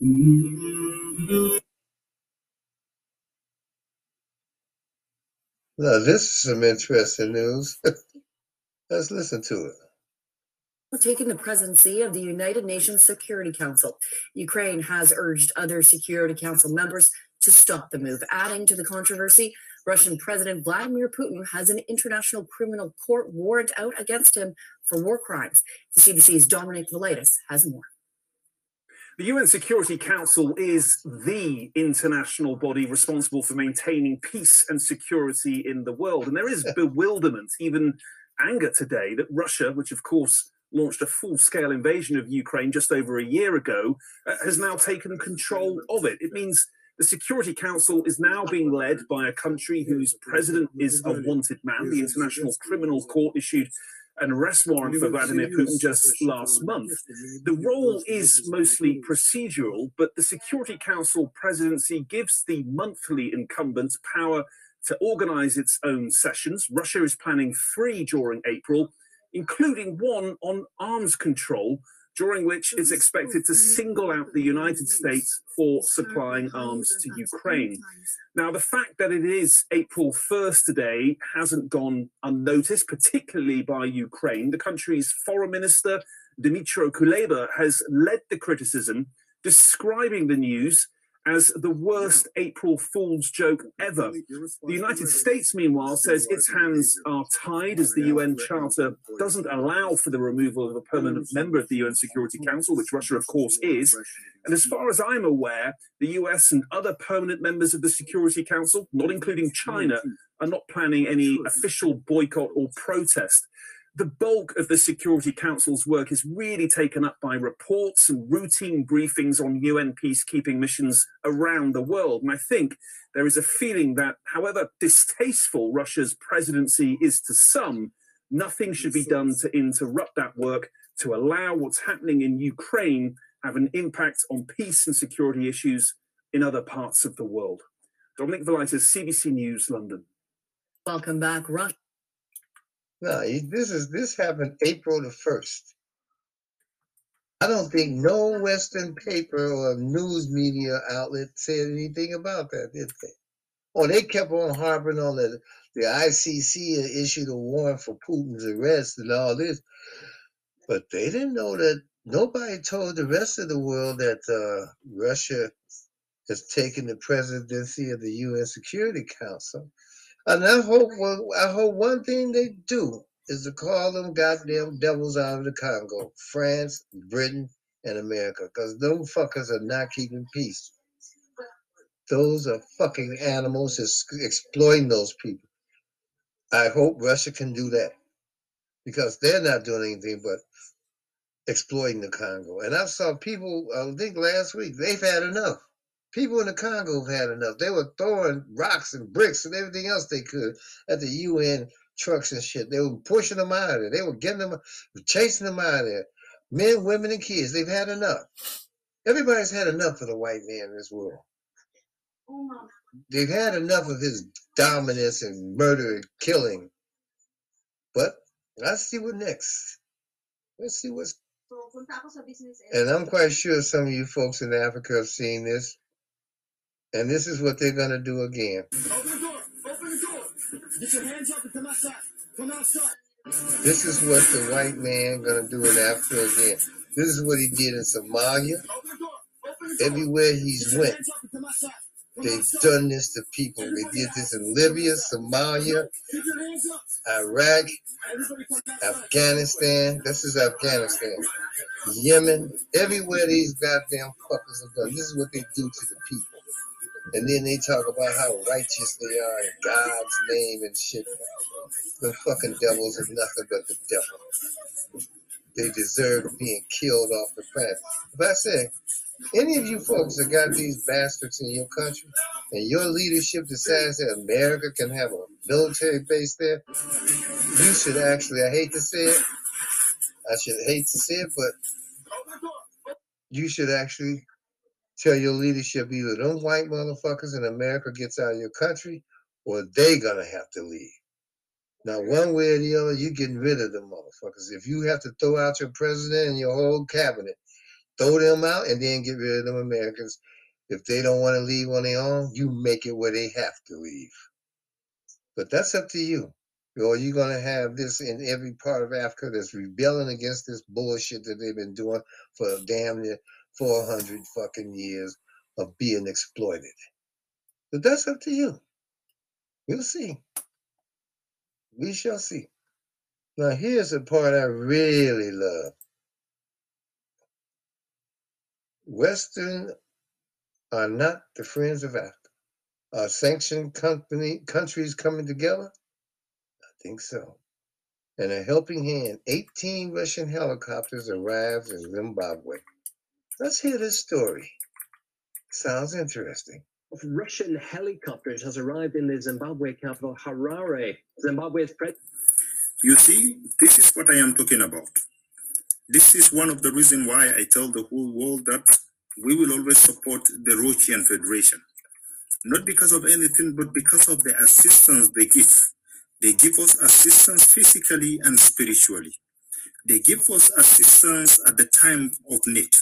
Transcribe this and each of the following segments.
Now, this is some interesting news. Let's listen to it taking the presidency of the United Nations Security Council. Ukraine has urged other Security Council members to stop the move. Adding to the controversy, Russian President Vladimir Putin has an international criminal court warrant out against him for war crimes. The CBC's Dominic Valitis has more. The UN Security Council is the international body responsible for maintaining peace and security in the world. And there is bewilderment, even anger today, that Russia, which of course launched a full scale invasion of Ukraine just over a year ago, uh, has now taken control of it. It means the Security Council is now being led by a country whose president is a wanted man. The International Criminal Court issued an arrest warrant for Vladimir Putin just last month. The role is mostly procedural, but the Security Council presidency gives the monthly incumbents power to organize its own sessions. Russia is planning three during April including one on arms control, during which it's expected to single out the United States for supplying arms to Ukraine. Now, the fact that it is April 1st today hasn't gone unnoticed, particularly by Ukraine. The country's foreign minister, Dmytro Kuleba, has led the criticism, describing the news as the worst April Fool's joke ever. The United States, meanwhile, says its hands are tied as the UN Charter doesn't allow for the removal of a permanent member of the UN Security Council, which Russia, of course, is. And as far as I'm aware, the US and other permanent members of the Security Council, not including China, are not planning any official boycott or protest the bulk of the Security Council's work is really taken up by reports and routine briefings on UN peacekeeping missions around the world. And I think there is a feeling that, however distasteful Russia's presidency is to some, nothing should be done to interrupt that work to allow what's happening in Ukraine have an impact on peace and security issues in other parts of the world. Dominic Valitis, CBC News, London. Welcome back, Russia. No, this is this happened April the first. I don't think no Western paper or news media outlet said anything about that, did they? Oh, they kept on harping on that the ICC issued a warrant for Putin's arrest and all this, but they didn't know that nobody told the rest of the world that uh, Russia has taken the presidency of the UN Security Council. And I hope I hope one thing they do is to call them goddamn devils out of the Congo, France, Britain, and America, because those fuckers are not keeping peace. Those are fucking animals exploiting those people. I hope Russia can do that because they're not doing anything but exploiting the Congo. And I saw people, I think last week, they've had enough. People in the Congo have had enough. They were throwing rocks and bricks and everything else they could at the UN trucks and shit. They were pushing them out of there. They were getting them, chasing them out of there. Men, women, and kids. They've had enough. Everybody's had enough of the white man in this world. They've had enough of his dominance and murder and killing. But let's see what next. Let's see what's. And I'm quite sure some of you folks in Africa have seen this. And this is what they're going to do again. Open the door. Open the door. Get your hands up and come outside. Come outside. This is what the white man going to do in Africa again. This is what he did in Somalia. Everywhere he's went, they've done this to people. They did this in Libya, Somalia, Iraq, Afghanistan. This is Afghanistan. Yemen. Everywhere these goddamn fuckers have done. This is what they do to the people. And then they talk about how righteous they are in God's name and shit. The fucking devils are nothing but the devil. They deserve being killed off the planet. If I say, any of you folks that got these bastards in your country and your leadership decides that America can have a military base there, you should actually, I hate to say it, I should hate to say it, but you should actually tell your leadership either them white motherfuckers in America gets out of your country or they gonna have to leave. Now, one way or the other, you're getting rid of them motherfuckers. If you have to throw out your president and your whole cabinet, throw them out and then get rid of them Americans. If they don't want to leave on their own, you make it where they have to leave. But that's up to you. Or you're going to have this in every part of Africa that's rebelling against this bullshit that they've been doing for a damn near 400 fucking years of being exploited. But that's up to you. We'll see. We shall see. Now, here's the part I really love. Western are not the friends of Africa. Are sanctioned company countries coming together? I think so. And a helping hand, 18 Russian helicopters arrived in Zimbabwe. Let's hear this story. Sounds interesting. Of Russian helicopters has arrived in the Zimbabwe capital, Harare. Zimbabwe's president. You see, this is what I am talking about. This is one of the reasons why I tell the whole world that we will always support the Russian Federation. Not because of anything, but because of the assistance they give. They give us assistance physically and spiritually. They give us assistance at the time of need.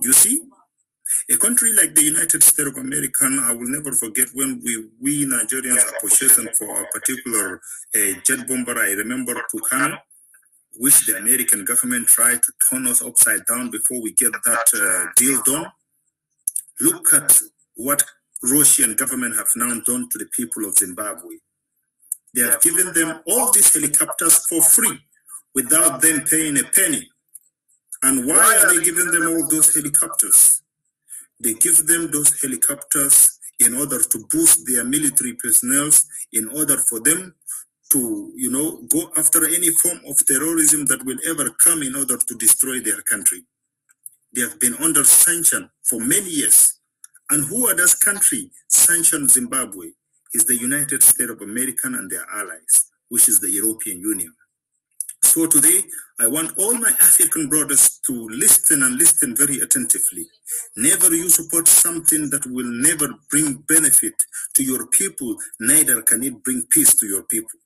You see, a country like the United States of America, I will never forget when we, we Nigerians appreciated for a particular uh, jet bomber. I remember Tucano, which the American government tried to turn us upside down before we get that uh, deal done. Look at what Russian government have now done to the people of Zimbabwe. They have given them all these helicopters for free without them paying a penny. And why are they giving them all those helicopters? They give them those helicopters in order to boost their military personnel, in order for them to, you know, go after any form of terrorism that will ever come in order to destroy their country. They have been under sanction for many years. And who are those country sanctioned Zimbabwe? Is the United States of America and their allies, which is the European Union. So today, I want all my African brothers to listen and listen very attentively. Never you support something that will never bring benefit to your people, neither can it bring peace to your people.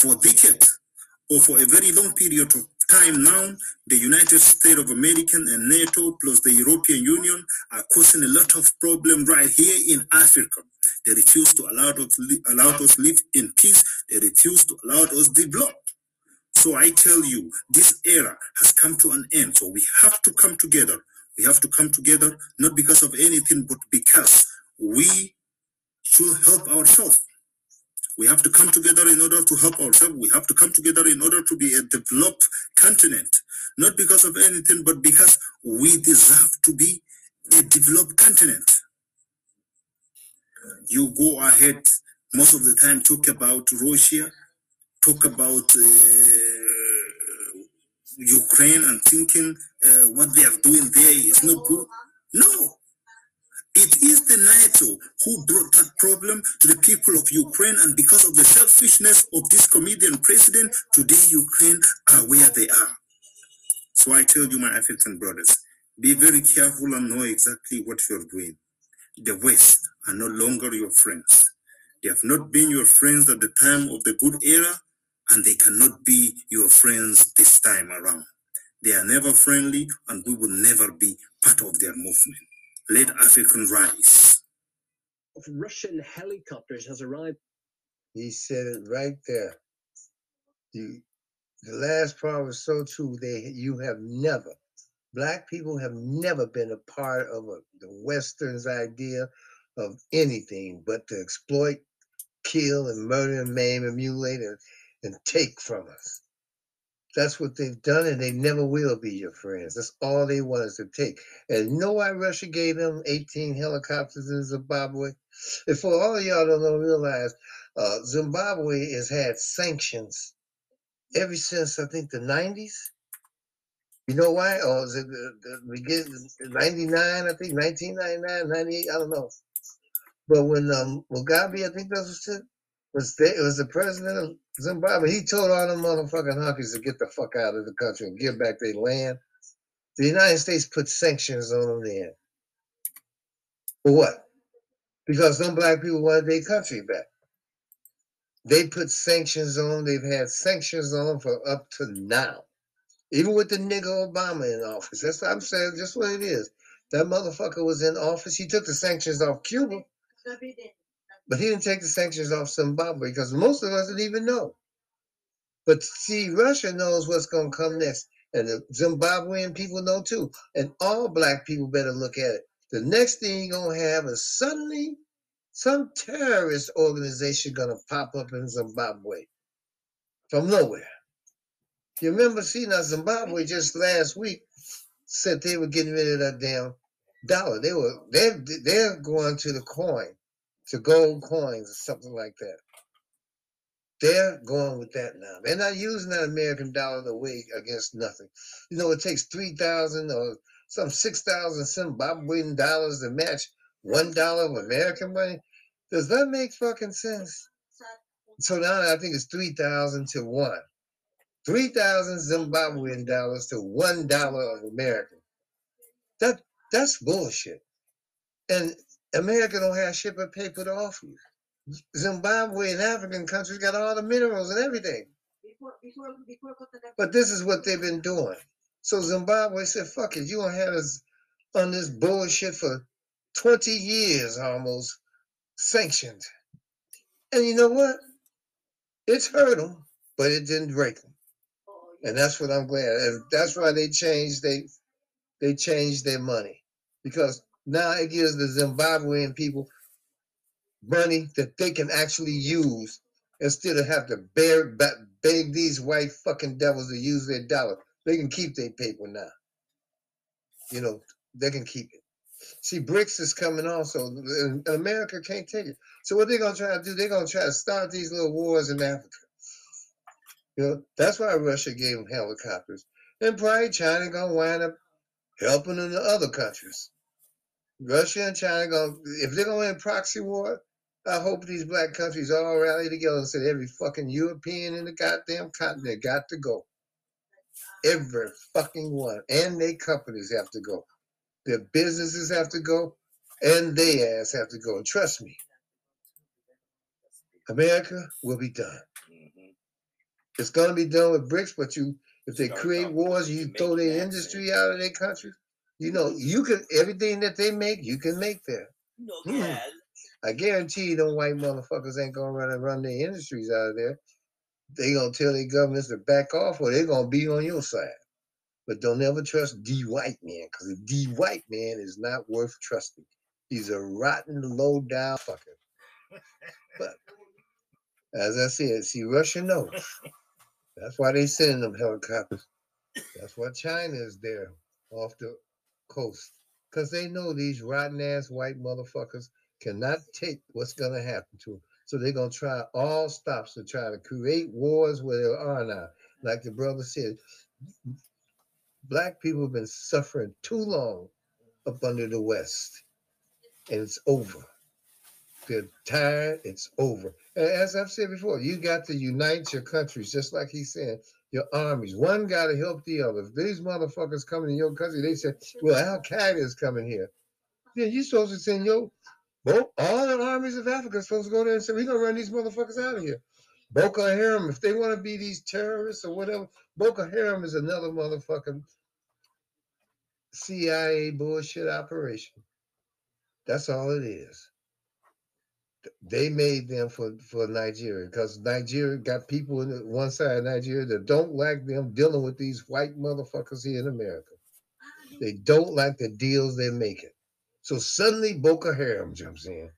For decades or for a very long period of time now, the United States of America and NATO plus the European Union are causing a lot of problem right here in Africa. They refuse to allow us, allow us live in peace. They refuse to allow us to develop. So I tell you, this era has come to an end. So we have to come together. We have to come together, not because of anything, but because we should help ourselves. We have to come together in order to help ourselves. We have to come together in order to be a developed continent, not because of anything, but because we deserve to be a developed continent. You go ahead most of the time, talk about Russia, talk about uh, Ukraine and thinking uh, what they are doing there is not good. No, it is the NATO who brought that problem to the people of Ukraine, and because of the selfishness of this comedian president, today Ukraine are where they are. So I tell you, my African brothers, be very careful and know exactly what you're doing. The West are no longer your friends. They have not been your friends at the time of the good era, and they cannot be your friends this time around. They are never friendly, and we will never be part of their movement. Let African rise. Of Russian helicopters has arrived. He said it right there. You, the last part was so true. They, you have never, black people have never been a part of a, the Western's idea of anything but to exploit, kill, and murder, and maim, and mutilate, and, and take from us. That's what they've done, and they never will be your friends. That's all they want is to take. And know why Russia gave them 18 helicopters in Zimbabwe? And for all of y'all don't realize uh, Zimbabwe has had sanctions ever since I think the 90s. You know why? Or is it the, the beginning 99, I think, 1999, 98, I don't know. But when um, Mugabe, I think that's it, was, the, was the president of Zimbabwe, he told all the motherfucking honkies to get the fuck out of the country and give back their land. The United States put sanctions on them then. For what? Because some black people wanted their country back. They put sanctions on. They've had sanctions on for up to now. Even with the nigga Obama in office. That's what I'm saying, just what it is. That motherfucker was in office. He took the sanctions off Cuba, but he didn't take the sanctions off Zimbabwe because most of us didn't even know. But see, Russia knows what's going to come next. And the Zimbabwean people know too. And all black people better look at it. The next thing you're going to have is suddenly some terrorist organization going to pop up in Zimbabwe from nowhere. You remember, see, now Zimbabwe just last week said they were getting rid of that damn dollar. They were they're they're going to the coin, to gold coins or something like that. They're going with that now. They're not using that American dollar to weigh against nothing. You know, it takes three thousand or some six thousand Zimbabwean dollars to match one dollar of American money. Does that make fucking sense? So now I think it's three thousand to one. Three thousand Zimbabwean dollars to one dollar of American. That that's bullshit. And America don't have but paper to offer you. Zimbabwe and African countries got all the minerals and everything. But this is what they've been doing. So Zimbabwe said, fuck it, you don't have us on this bullshit for 20 years almost sanctioned. And you know what? It's hurt them, but it didn't break them. And that's what I'm glad. That's why they changed they they changed their money. Because now it gives the Zimbabwean people money that they can actually use instead of have to bear, beg these white fucking devils to use their dollar. They can keep their paper now. You know, they can keep it. See, BRICS is coming also. America can't take it. So what they're gonna try to do? They're gonna try to start these little wars in Africa. You know, that's why Russia gave them helicopters, and probably China gonna wind up helping in the other countries. Russia and China gonna if they're gonna win proxy war, I hope these black countries all rally together and say every fucking European in the goddamn continent got to go. Every fucking one. And their companies have to go. Their businesses have to go. And they ass have to go. And trust me, America will be done. Mm-hmm. It's gonna be done with BRICS, but you if they create wars, you throw their industry out of their country. You know, you can everything that they make, you can make there. No, mm. I guarantee you, them white motherfuckers ain't gonna run and run their industries out of there. They gonna tell their governments to back off, or they're gonna be on your side. But don't ever trust D white man, because a D white man is not worth trusting. He's a rotten, low down fucker. But as I said, see, Russia knows. That's why they sending them helicopters. That's why China is there off the coast. Because they know these rotten ass white motherfuckers cannot take what's going to happen to them. So they're going to try all stops to try to create wars where there are now. Like the brother said, black people have been suffering too long up under the West, and it's over. They're tired, it's over. And as I've said before, you got to unite your countries, just like he said, your armies. One got to help the other. If these motherfuckers coming in your country, they said, well, Al Qaeda is coming here. Yeah, you're supposed to send your well, all the armies of Africa are supposed to go there and say, we're going to run these motherfuckers out of here. Boko Haram, if they want to be these terrorists or whatever, Boko Haram is another motherfucking CIA bullshit operation. That's all it is. They made them for, for Nigeria because Nigeria got people in the, one side of Nigeria that don't like them dealing with these white motherfuckers here in America. They don't like the deals they're making. So suddenly Boko Haram jumps in.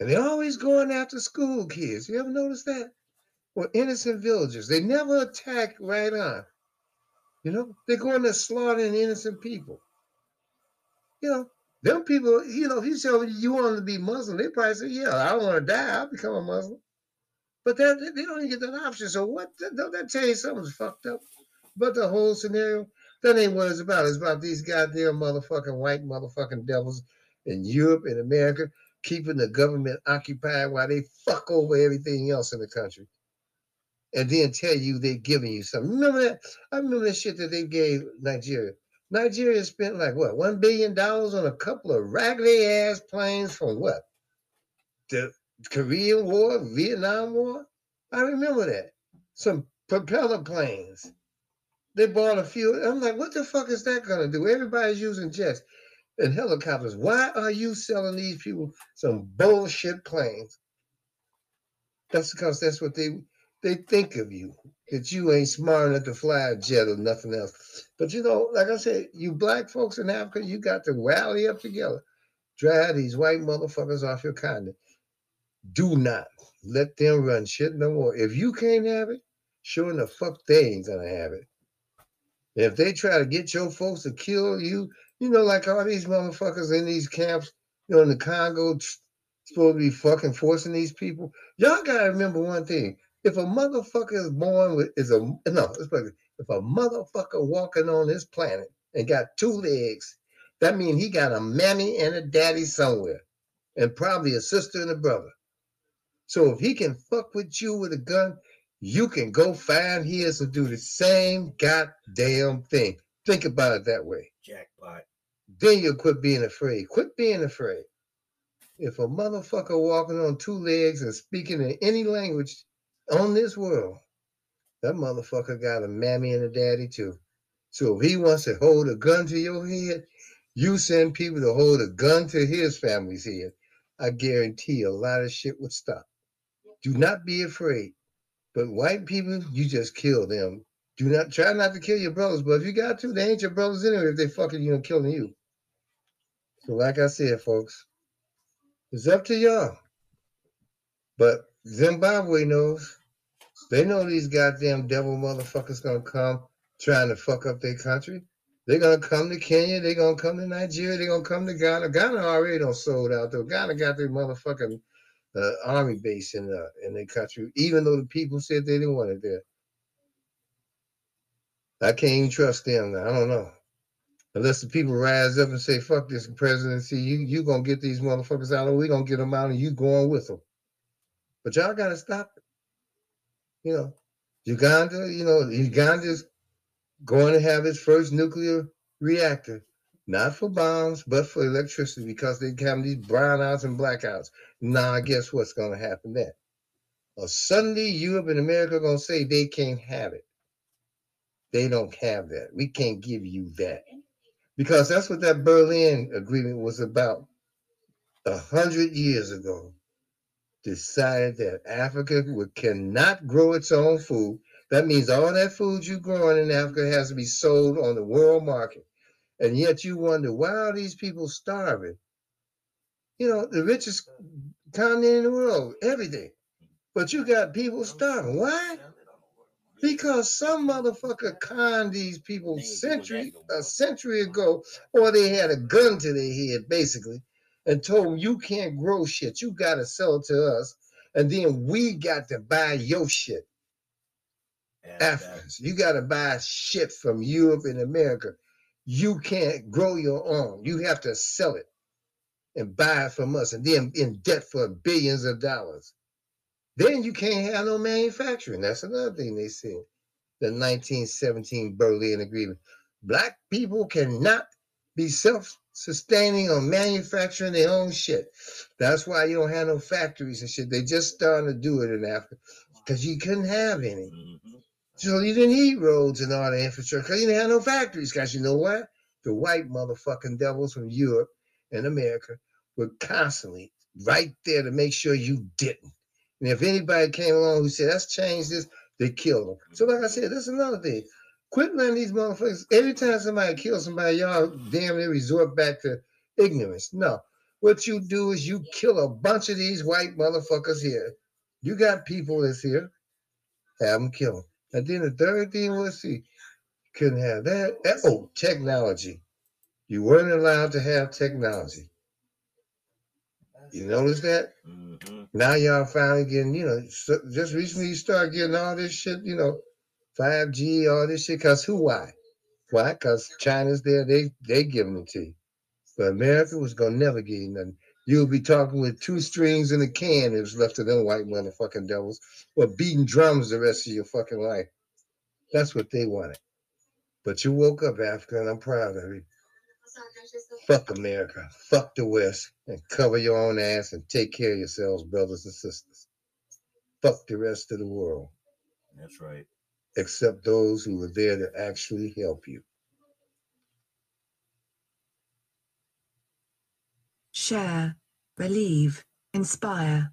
And they're always going after school kids. You ever notice that? Or innocent villagers. They never attack right on. You know, they're going to slaughtering innocent people. You know, them people, you know, if you tell me you want to be Muslim, they probably say, yeah, I don't want to die. I'll become a Muslim. But that, they don't even get that option. So what? Don't that tell you something's fucked up? But the whole scenario, that ain't what it's about. It's about these goddamn motherfucking white motherfucking devils in Europe and America keeping the government occupied while they fuck over everything else in the country. And then tell you they're giving you something. Remember that? I remember that shit that they gave Nigeria. Nigeria spent like what, one billion dollars on a couple of raggedy ass planes from what? The Korean War, Vietnam War? I remember that. Some propeller planes They bought a few. I'm like, what the fuck is that gonna do? Everybody's using jets and helicopters. Why are you selling these people some bullshit planes? That's because that's what they they think of you. That you ain't smart enough to fly a jet or nothing else. But you know, like I said, you black folks in Africa, you got to rally up together. Drive these white motherfuckers off your continent. Do not let them run shit no more. If you can't have it, sure enough, fuck they ain't gonna have it. If they try to get your folks to kill you, you know, like all these motherfuckers in these camps, you know, in the Congo, supposed to be fucking forcing these people. Y'all gotta remember one thing: if a motherfucker is born with is a no, let's put it, if a motherfucker walking on this planet and got two legs, that means he got a mammy and a daddy somewhere, and probably a sister and a brother. So if he can fuck with you with a gun, you can go find his and do the same goddamn thing. Think about it that way. Jackpot. Then you'll quit being afraid. Quit being afraid. If a motherfucker walking on two legs and speaking in any language on this world, that motherfucker got a mammy and a daddy too. So if he wants to hold a gun to your head, you send people to hold a gun to his family's head. I guarantee a lot of shit would stop. Do not be afraid. But white people, you just kill them. Do not try not to kill your brothers, but if you got to, they ain't your brothers anyway if they fucking you and killing you. So, like I said, folks, it's up to y'all. But Zimbabwe knows. They know these goddamn devil motherfuckers gonna come trying to fuck up their country. They're gonna come to Kenya. They're gonna come to Nigeria. They're gonna come to Ghana. Ghana already don't sold out though. Ghana got their motherfucking uh, army base in the in their country, even though the people said they didn't want it there. I can't even trust them. I don't know. Unless the people rise up and say, fuck this presidency, you you gonna get these motherfuckers out, or we gonna get them out and you going with them. But y'all gotta stop it. You know, Uganda, you know, Uganda's going to have its first nuclear reactor, not for bombs, but for electricity, because they have these brownouts and blackouts. Now, I guess what's gonna happen then? Well, suddenly Europe and America are gonna say they can't have it. They don't have that. We can't give you that. Because that's what that Berlin Agreement was about a hundred years ago. Decided that Africa would, cannot grow its own food. That means all that food you're growing in Africa has to be sold on the world market. And yet you wonder why are these people starving? You know, the richest continent in the world, everything. But you got people starving. Why? Because some motherfucker conned these people century a century ago, or they had a gun to their head, basically, and told them you can't grow shit. You gotta sell it to us, and then we got to buy your shit. And, Africans, you gotta buy shit from Europe and America. You can't grow your own. You have to sell it and buy it from us, and then in debt for billions of dollars. Then you can't have no manufacturing. That's another thing they said. The 1917 Berlin Agreement. Black people cannot be self-sustaining or manufacturing their own shit. That's why you don't have no factories and shit. They just starting to do it in Africa because you couldn't have any. mhm. So you didn't need roads and all the infrastructure because You didn't have no factories. Because you know what? The white motherfucking devils from Europe and America were constantly right there to make sure you didn't. And if anybody came along who said, let's change this, they killed them. So like I said, that's another thing. Quit letting these motherfuckers, every time somebody kills somebody, y'all damn near resort back to ignorance. No. What you do is you kill a bunch of these white motherfuckers here. You got people that's here, have them kill them. And then the third thing was, see, couldn't have that. Eh, Oh, technology. You weren't allowed to have technology. You notice that? Mhm. Now y'all finally getting, you know, so- just recently you start getting all this shit, you know, 5G, all this shit. Cause who? Why? Why? Cause China's there. They they giving it to you. But America was gonna never give you nothing. You'll be talking with two strings in a can if it's left to them white motherfucking devils, or beating drums the rest of your fucking life. That's what they wanted. But you woke up, Africa, and I'm proud of you. Fuck America. Fuck the West. And cover your own ass and take care of yourselves, brothers and sisters. Fuck the rest of the world. That's right. Except those who were there to actually help you. share, relieve, inspire.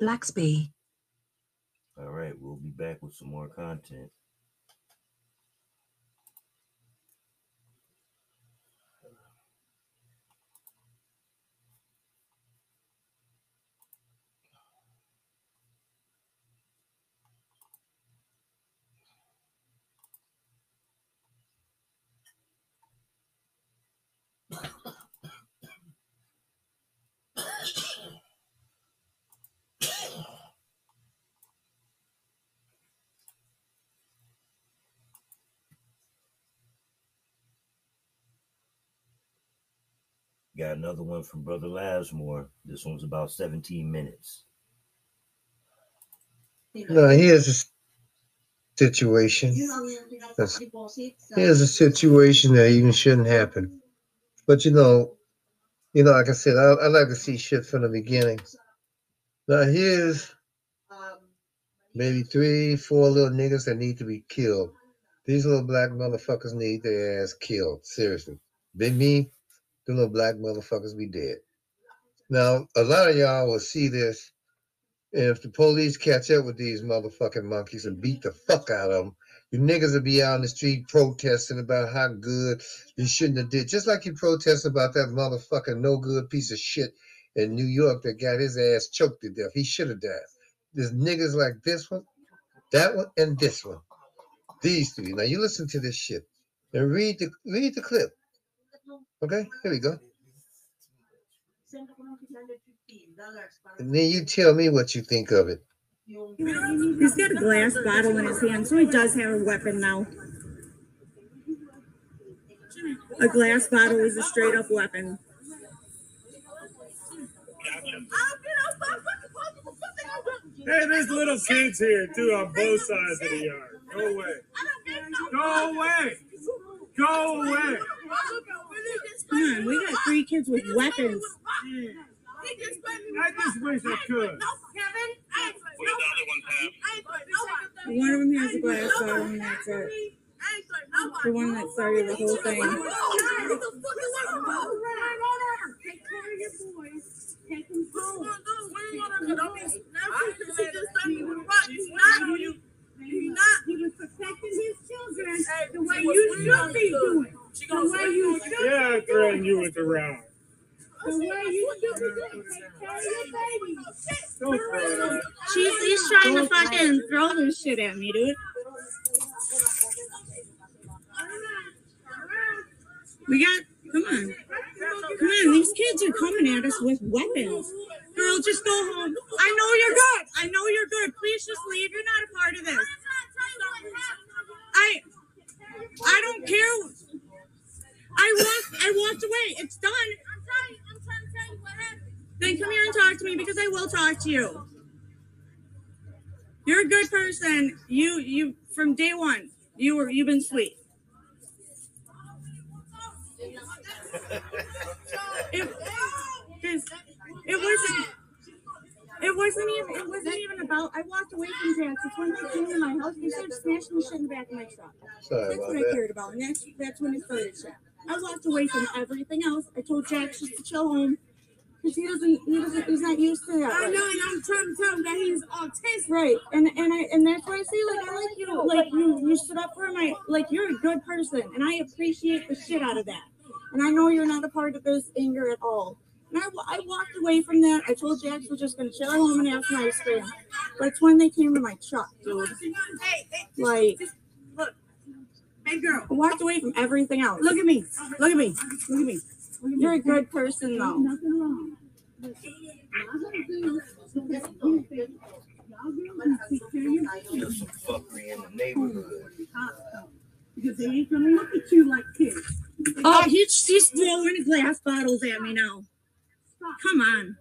Blacksby. All right, we'll be back with some more content. Got another one from Brother Lazmor. This one's about 17 minutes. Now, here's a situation. That's- Here's a situation that even shouldn't happen. But you know, you know, like I said, I, I like to see shit from the beginning. Now here's maybe three, four little niggas that need to be killed. These little black motherfuckers need their ass killed. Seriously. They me, the little black motherfuckers be dead. Now, a lot of y'all will see this. And if the police catch up with these motherfucking monkeys and beat the fuck out of them, you niggas will be out in the street protesting about how good you shouldn't have did. Just like you protest about that motherfucking no good piece of shit in New York that got his ass choked to death. He should have died. There's niggas like this one, that one, and this one. These three. Now you listen to this shit and read the read the clip. Okay, here we go. And then you tell me what you think of it. He's got a glass bottle in his hand, so he does have a weapon now. A glass bottle is a straight up weapon. Hey, there's little kids here too on both sides of the yard. Go away. Go away. Go away. Come on, we got three kids with weapons. I just wish I could. Kevin, I'm the only one of them has a glass bottle, and that's it. The one that started the whole thing. Take him home. Don't be not. He was protecting his children the way you should be doing. The way you should Yeah, I be you with the round. The way you should be doing. Take care of your babies. Don't throw it. She's he's trying to fucking throw this shit at me, dude. We got come on. Come on, these kids are coming at us with weapons. Girl, just go home. I know you're good. I know you're good. Please just leave. You're not a part of this. I walked away. It's done. Then come here and talk to me because I will talk to you. You're a good person. You you from day one. You were you've been sweet. It, it wasn't. It wasn't even. It wasn't even about. I walked away from Jax. It's when they came to my house. They started smashing the shit in the back of my truck. Sorry That's what I that. cared about, and that's that's when it started shit. I was walked away from everything else. I told Jax just to chill home because he doesn't. He doesn't. He's not used to that. I know, and I'm trying to tell him that he's autistic. Right, and and I and that's why I say like I like you, like you you stood up for him. I like you're a good person, and I appreciate the shit out of that. And I know you're not a part of this anger at all. And I, I walked away from that. I told Jax we're just gonna chill at home and have some ice cream. But it's when they came to my truck, dude. Like. Hey, girl. Walked away from everything else. Look at me. Look at me. Look at me. You're a good person though. Nothing wrong. There's some fuckery in the neighborhood. Because they ain't gonna look at you like kids. Oh, he's he's throwing glass bottles at me now. Come on.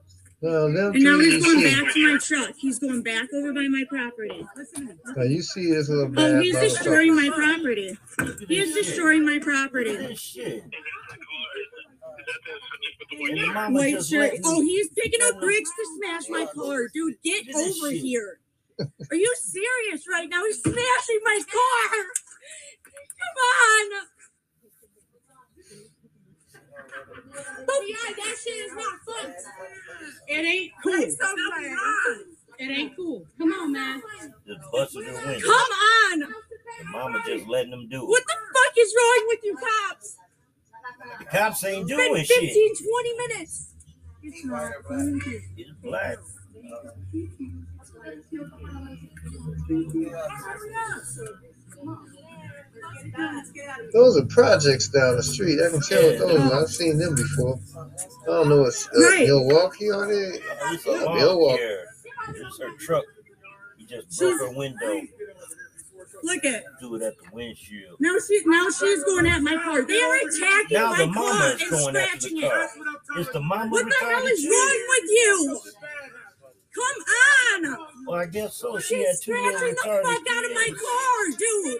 Well, And now he's going back to my truck. He's going back over by my property. Now you see this little Oh, he's motherfucker. destroying my property. He is destroying my property. at this shit. And the mama White shirt. Oh, he's picking up bricks to smash my car. Dude, get Look at this over here. Are you serious right now? He's smashing my car. Come on. Yeah, that shit is not fun. It ain't cool. It ain't cool. Come on, man. Just busting the window. Come on. And mama just letting them do it. What the fuck is wrong with you cops? The cops ain't doing It's been doing 15, shit. 20 minutes. It's not. black. Those are projects down the street. I can tell what those are. I've seen them before. I don't know what's uh, Right. Milwaukee are they? It's Yeah, a Milwaukee. here. It's her truck. You just broke her window. Look at Do it at the windshield. now. She now she's going at my car. They are attacking Now my the car and scratching it. car. Is the mama What the hell is wrong with you? Come on! Well, I guess so. She had She's two scratching the fuck out of my car, dude.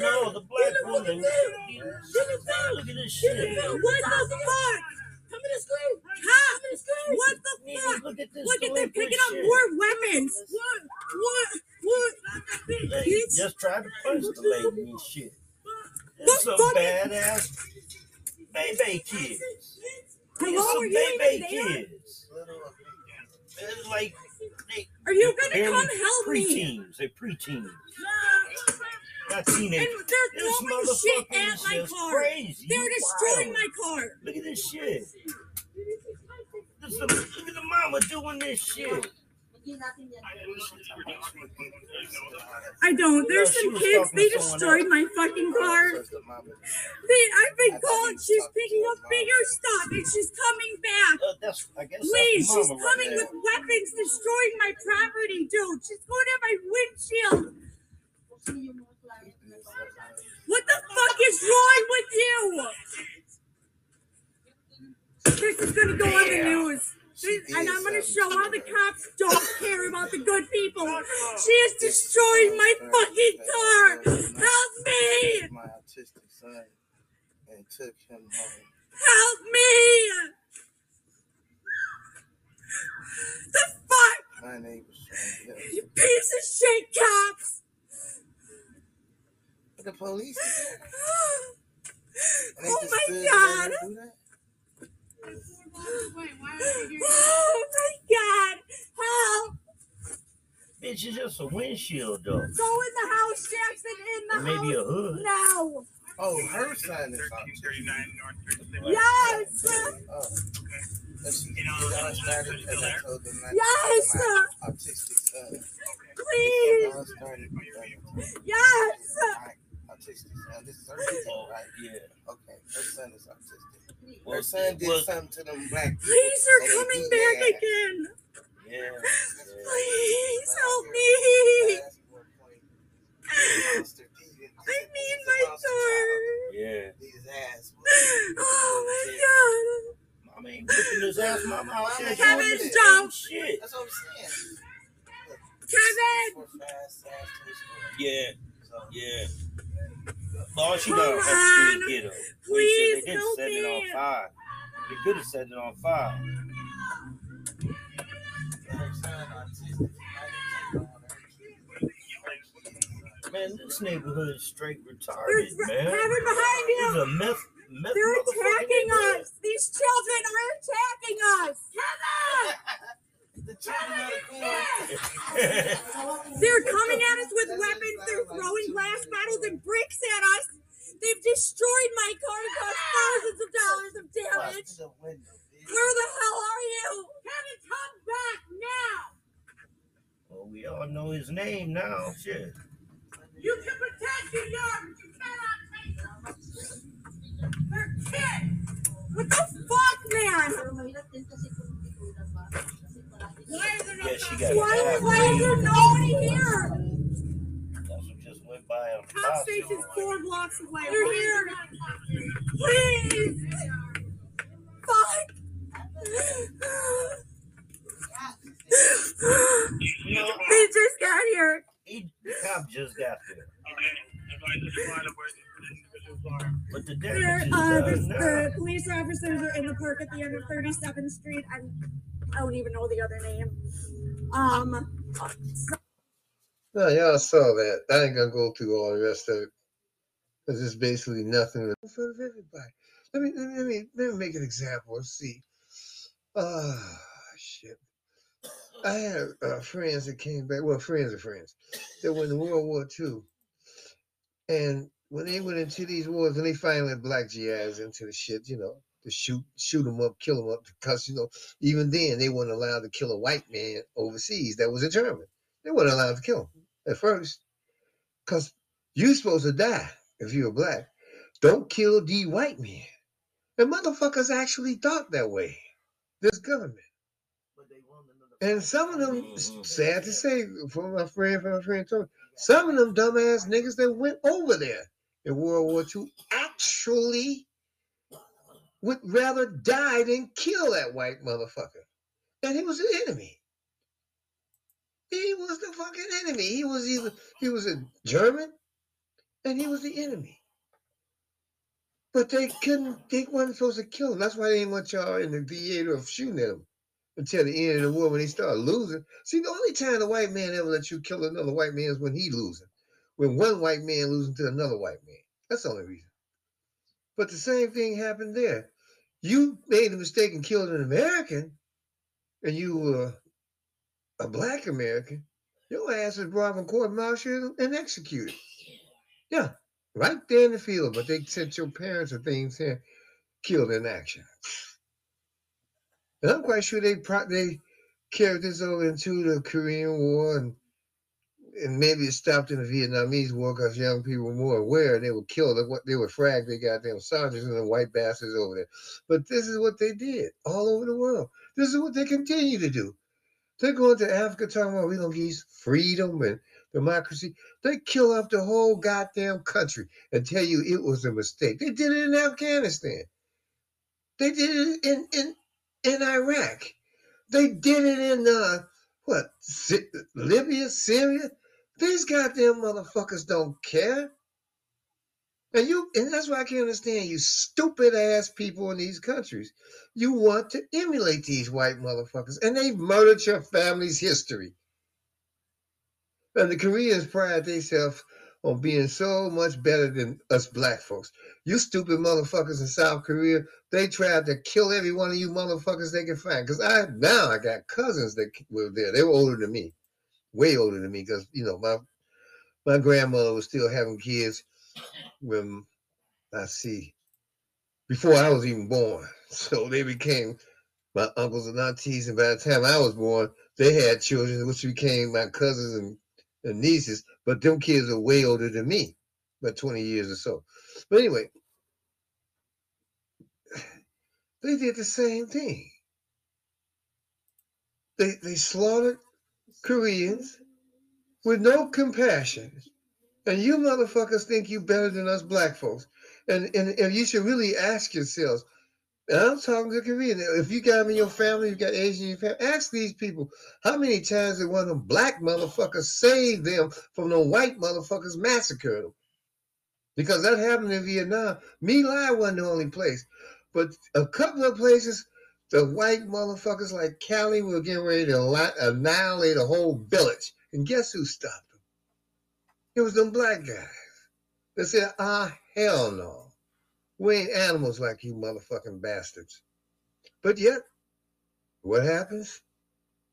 No, the black woman. Look at this shit. What the fuck? Come in the screen. Cop. What the Nigga, fuck? Look at this. Look at them picking up more weapons. What? What? What? Bitch. just tried to punch the lady and shit. The There's some badass baby kids. Hello, some are you baby kids. It's like Are you gonna come help me? preteens. They're preteens. Not And they're This throwing shit at my car. crazy. They're destroying wild. my car. Look at this shit. This look at the mama doing this shit. I don't. There's some kids. They destroyed my fucking car. They, I've been calling. She's picking up bigger stuff, and she's coming back. Uh, that's, I guess Please, she's the mama right coming with weapons, destroying my property, dude. She's going at my windshield. What the fuck is wrong with you? This is gonna go on the news. And I'm gonna show how the cops don't care about the good people. She is destroying my fucking car. Help me! My autistic son and took him home. Help me! The fuck? My showed him. You piece of shit cops! The police. Oh my god! There and do that? Oh my god! Help! Bitch, it's just a windshield though. Go in the house, Jackson, in the And maybe a hood. Now! Oh, her son is autistic. Yes! Oh. And she, I started and I told them not Yes! to my autistic son. Please! I started with Yes! my autistic son. This is her oh, son, right? Yeah. Okay, her son is autistic. Her son did something to them black people. Please, they're coming back ass. again! Yeah. yeah. Please help me! I need my car! Yeah. Oh my god! Mama ain't whipping his ass. Mama out Kevin, don't. shit. That's what I'm saying. Kevin! For fast, fast, twist, Yeah. Yeah. All she Come gonna do on. is get her. Please they didn't set it on fire. They could have set it on fire. her son autistic. I didn't take on her. Man, this neighborhood is straight retarded, Kevin man. behind you! a meth, meth They're attacking us! These children are attacking us! Kevin! The children of the. They're coming at us with weapons. They're throwing glass bottles and bricks at us. They've destroyed my car and caused thousands of dollars of damage. the window, bitch. Where the hell are you? Kevin, come back now! well, we all know his name now. Shit. You can protect your yard, but you cannot take them. They're kids. What the fuck, man? Yeah, she got why, attacked. why is there nobody here? That's what just went by on the Cop bus. station's four blocks away. They're here. Please. Fuck. You know, They just got here. he, the cop just got there. But the They're, damage is uh, done the, now. the police officers are in the park at the end of 37th Street. I'm I don't even know the other name. Um, No, y'all saw that. I ain't gonna go through all the rest of it. Cause it's basically nothing of everybody. Let me let me let me, let me make an example. Let's see. Ah, shit. I had uh, friends that came back. Well, friends of friends that went in World War II, and when they went into these wars, and they finally let black GIs into the shit, you know, to shoot shoot them up, kill them up, because you know, even then they weren't allowed to kill a white man overseas that was a German. They weren't allowed to kill him at first, because you're supposed to die if you're black. Don't kill the white man. And motherfuckers actually thought that way. This government. And some of them, mm-hmm. sad to say, from my friend, from my friend told me, some of them dumbass niggas that went over there in World War II actually would rather die than kill that white motherfucker. And he was the enemy. He was the fucking enemy. He was either he was a German and he was the enemy. But they couldn't, they wasn't supposed to kill him. That's why they didn't want y'all in the theater of shooting at him until the end of the war when they started losing. See, the only time the white man ever let you kill another white man is when he losing. When one white man losing to another white man. That's the only reason. But the same thing happened there. You made a mistake and killed an American, and you were a black American, your ass was brought from court martial and executed. Yeah, right there in the field. But they sent your parents or things here, killed in action. And I'm quite sure they pro- they carried this over into the Korean War and and maybe it stopped in the Vietnamese War because young people were more aware they were killed. They, they were fragged. They got them sergeants and the white bastards over there. But this is what they did all over the world. This is what they continue to do. They're going to Africa talking about we're gonna give freedom and democracy. They kill off the whole goddamn country and tell you it was a mistake. They did it in Afghanistan. They did it in in, in Iraq. They did it in uh what Sy- Libya, Syria. These goddamn motherfuckers don't care. And you and that's why I can't understand you stupid ass people in these countries. You want to emulate these white motherfuckers, and they've murdered your family's history. And the Koreans pride themselves on being so much better than us black folks. You stupid motherfuckers in South Korea, they tried to kill every one of you motherfuckers they can find. Because I now I got cousins that were there. They were older than me, way older than me. Because you know my my grandmother was still having kids when I see before I was even born. So they became my uncles and aunties, and by the time I was born, they had children, which became my cousins and, and nieces. But them kids are way older than me, about 20 years or so. But anyway, they did the same thing. They they slaughtered Koreans with no compassion. And you motherfuckers think you better than us black folks. And and, and you should really ask yourselves, and I'm talking to Korean. If you got them in your family, you got Asian in your family, ask these people how many times did one of them black motherfuckers save them from the white motherfuckers massacring them? Because that happened in Vietnam. My Lai wasn't the only place, but a couple of places, the white motherfuckers like Calley were getting ready to annihilate a whole village. And guess who stopped them? It was them black guys. They said, ah, hell no. We ain't animals like you motherfucking bastards. But yet, what happens?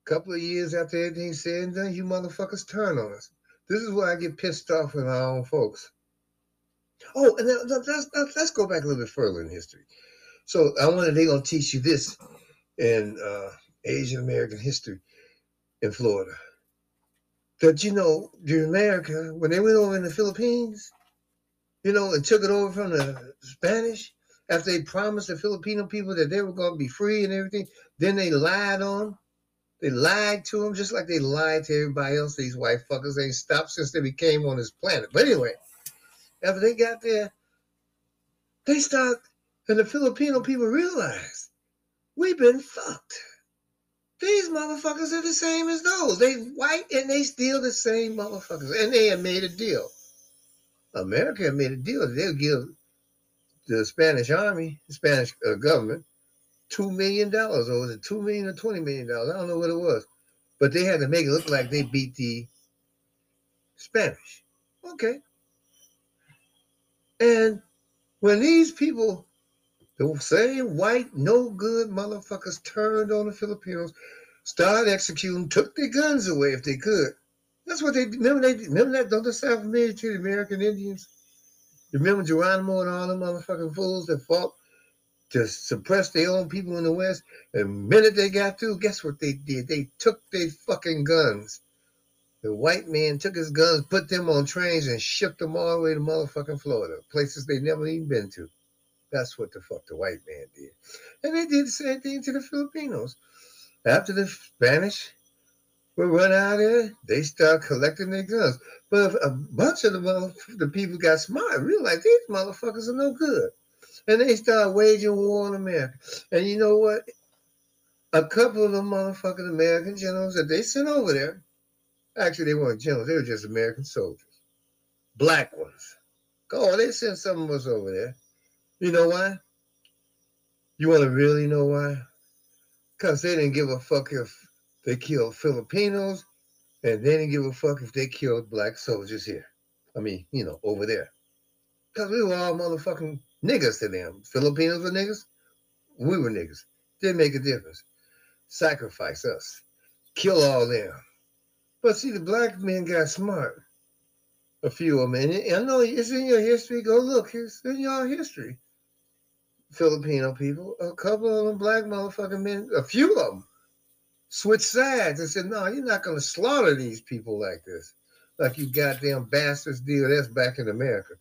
A couple of years after everything's said and done, you motherfuckers turn on us. This is why I get pissed off with our own folks. Oh, and let's- let's go back a little bit further in history. So I wanted they gonna teach you this in uh, Asian American history in Florida. That you know, the America when they went over in the Philippines, you know, and took it over from the Spanish after they promised the Filipino people that they were going to be free and everything. Then they lied on them. They lied to them just like they lied to everybody else. These white fuckers ain't stopped since they became on this planet. But anyway, after they got there, they start, and the Filipino people realized we've been fucked. These motherfuckers are the same as those. They white and they still the same motherfuckers. And they had made a deal. America made a deal. They'll give the Spanish army, the Spanish uh, government, two million dollars, or was it two million or twenty million dollars? I don't know what it was, but they had to make it look like they beat the Spanish. Okay. And when these people, the same white, no good motherfuckers turned on the Filipinos, started executing, took their guns away if they could. That's what they remember. They remember that. Don't that sound familiar to the American Indians? Remember Geronimo and all them motherfucking fools that fought to suppress their own people in the West? The minute they got through, guess what they did? They took their fucking guns. The white man took his guns, put them on trains, and shipped them all the way to motherfucking Florida, places they never even been to. That's what the fuck the white man did. And they did the same thing to the Filipinos. After the Spanish were run out of there, they start collecting their guns. But a bunch of the, the people got smart, realized these motherfuckers are no good. And they start waging war on America. And you know what? A couple of the motherfucking American generals that they sent over there, actually they weren't generals, they were just American soldiers. Black ones. Oh, they sent some of us over there. You know why? You want to really know why? Because they didn't give a fuck if they killed Filipinos, and they didn't give a fuck if they killed black soldiers here. I mean, you know, over there. Because we were all motherfucking niggas to them. Filipinos were niggas, we were niggas. Didn't make a difference. Sacrifice us. Kill all them. But see, the black men got smart. A few of them. And I know it's in your history. Go look. It's in your history. Filipino people, a couple of them black motherfucking men, a few of them switched sides and said, no, you're not going to slaughter these people like this. Like you goddamn bastards did. That's back in America.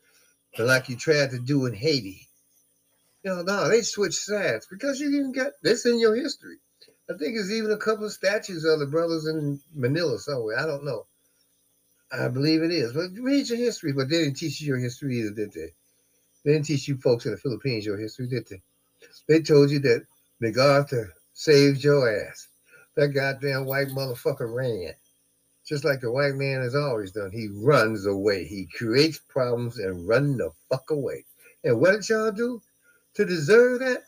And like you tried to do in Haiti. You know, no, they switched sides because you didn't get this in your history. I think there's even a couple of statues of the brothers in Manila somewhere. I don't know. I believe it is. But read your history. But they didn't teach you your history either, did they? They didn't teach you folks in the Philippines your history, did they? They told you that MacArthur saved your ass. That goddamn white motherfucker ran. Just like the white man has always done. He runs away. He creates problems and run the fuck away. And what did y'all do to deserve that?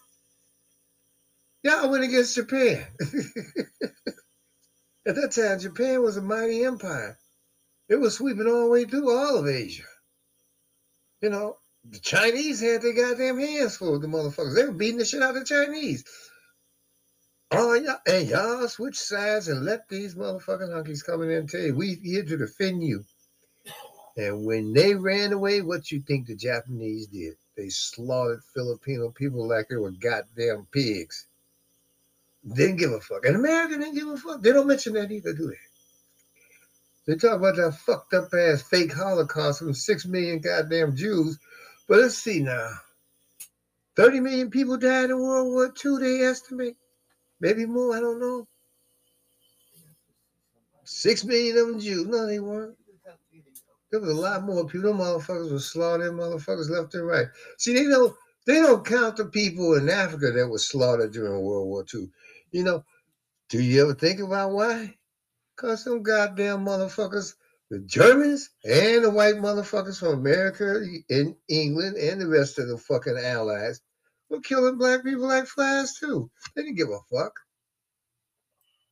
Y'all went against Japan. At that time, Japan was a mighty empire. It was sweeping all the way through all of Asia. You know, the Chinese had their goddamn hands full of the motherfuckers. They were beating the shit out of the Chinese. Oh, yeah, and y'all switch sides and let these motherfucking hunkies come in and tell you, we here to defend you. And when they ran away, what you think the Japanese did? They slaughtered Filipino people like they were goddamn pigs. Didn't give a fuck. And America didn't give a fuck. They don't mention that either, do they? They talk about that fucked up ass fake Holocaust from six million goddamn Jews. But let's see now. 30 million people died in World War II, they estimate. Maybe more, I don't know. Six million of them Jews. No, they weren't. There was a lot more people. Them motherfuckers were slaughtering motherfuckers left and right. See, they don't they don't count the people in Africa that were slaughtered during World War II. You know, do you ever think about why? Because some goddamn motherfuckers, the Germans and the white motherfuckers from America and England and the rest of the fucking allies were killing black people like flies too. They didn't give a fuck.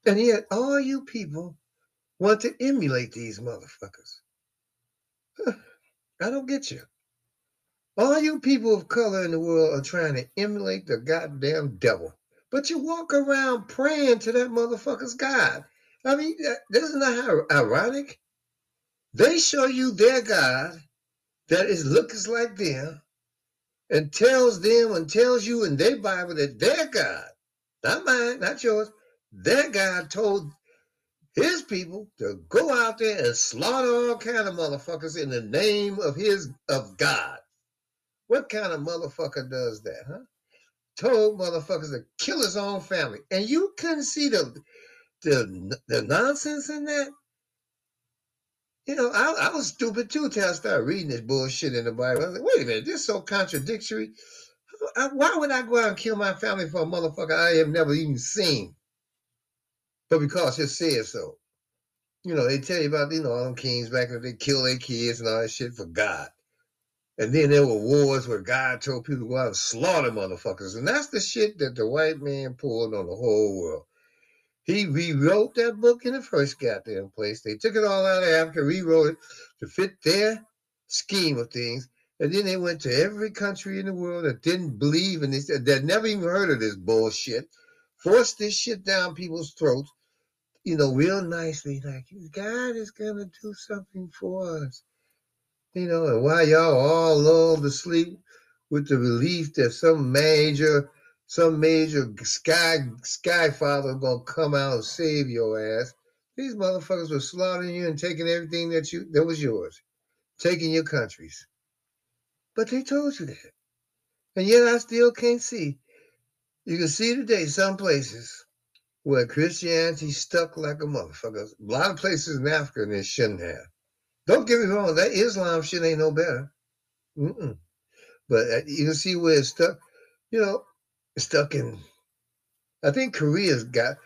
And yet, all you people want to emulate these motherfuckers. I don't get you. All you people of color in the world are trying to emulate the goddamn devil. But you walk around praying to that motherfucker's God. I mean, uh, isn't that how ironic? They show you their God that is looks like them and tells them and tells you in their Bible that their God, not mine, not yours, their God told his people to go out there and slaughter all kind of motherfuckers in the name of his of God. What kind of motherfucker does that, huh? Told motherfuckers to kill his own family, and you couldn't see the the the nonsense in that. You know, I, I was stupid too till I started reading this bullshit in the Bible. I was like, wait a minute, this is so contradictory. I- Why would I go out and kill my family for a motherfucker I have never even seen? But because it says so. You know, they tell you about, you know, all them kings back when they kill their kids and all that shit for God. And then there were wars where God told people to go out and slaughter motherfuckers. And that's the shit that the white man pulled on the whole world. He rewrote that book in the first goddamn place. They took it all out of Africa, rewrote it to fit their scheme of things. And then they went to every country in the world that didn't believe in this, that never even heard of this bullshit, forced this shit down people's throats, you know, real nicely, like God is gonna do something for us. You know, and while y'all all lulled to sleep with the belief that some major, some major sky sky father gonna come out and save your ass, these motherfuckers were slaughtering you and taking everything that you that was yours, taking your countries. But they told you that. And yet I still can't see. You can see today some places where Christianity stuck like a motherfucker. A lot of places in Africa they shouldn't have. Don't get me wrong, that Islam shit ain't no better. Mm-mm. But uh, you can see where it's stuck. You know, stuck in. I think Korea's got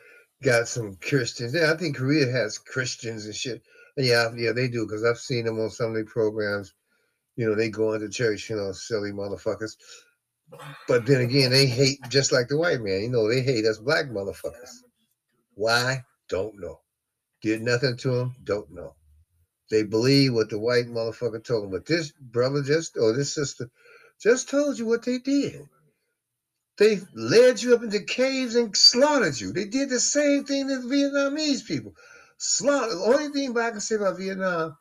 got some Christians. Yeah, I think Korea has Christians and shit. And yeah, yeah, they do because I've seen them on some of programs. You know, they go into church. You know, silly motherfuckers. But then again, they hate just like the white man. You know, they hate us black motherfuckers. Why? Don't know. Did nothing to them. Don't know. They believe what the white motherfucker told them. But this brother just or this sister just told you what they did. They led you up into caves and slaughtered you. They did the same thing to the Vietnamese people. Slaughter. The only thing I can say about Vietnam,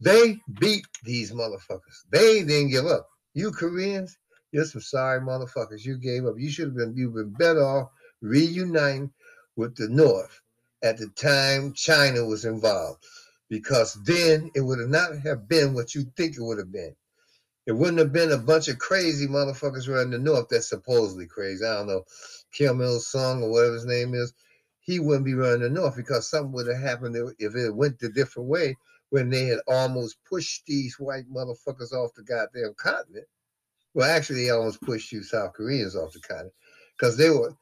they beat these motherfuckers. They didn't give up. You Koreans, you're some sorry motherfuckers. You gave up. You should have been you've been better off reuniting with the North at the time China was involved because then it would have not have been what you think it would have been. It wouldn't have been a bunch of crazy motherfuckers running the north that's supposedly crazy. I don't know, Kim Il Sung or whatever his name is. He wouldn't be running the north because something would have happened if it went the different way when they had almost pushed these white motherfuckers off the goddamn continent. Well, actually, they almost pushed you South Koreans off the continent because they were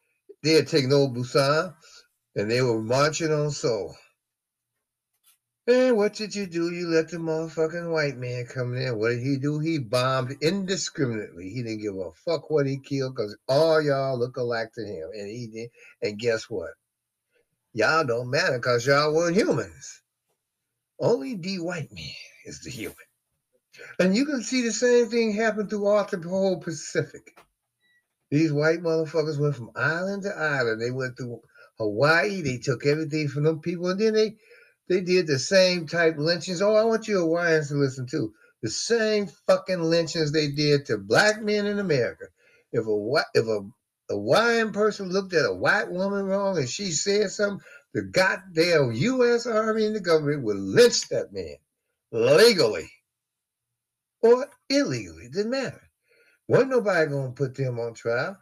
they had taken over Busan and they were marching on Seoul. And what did you do? You let the motherfucking white man come in. What did he do? He bombed indiscriminately. He didn't give a fuck what he killed because all y'all look alike to him. And he did. And guess what? Y'all don't matter because y'all weren't humans. Only the white man is the human. And you can see the same thing happen throughout the whole Pacific. These white motherfuckers went from island to island. They went through Hawaii. They took everything from them people, and then they they did the same type lynchings. Oh, I want you Hawaiians to listen to the same fucking lynchings they did to black men in America. If a if a, Hawaiian person looked at a white woman wrong and she said something, the goddamn U.S. Army and the government would lynch that man legally or illegally. Didn't matter. Wasn't nobody gonna put them on trial.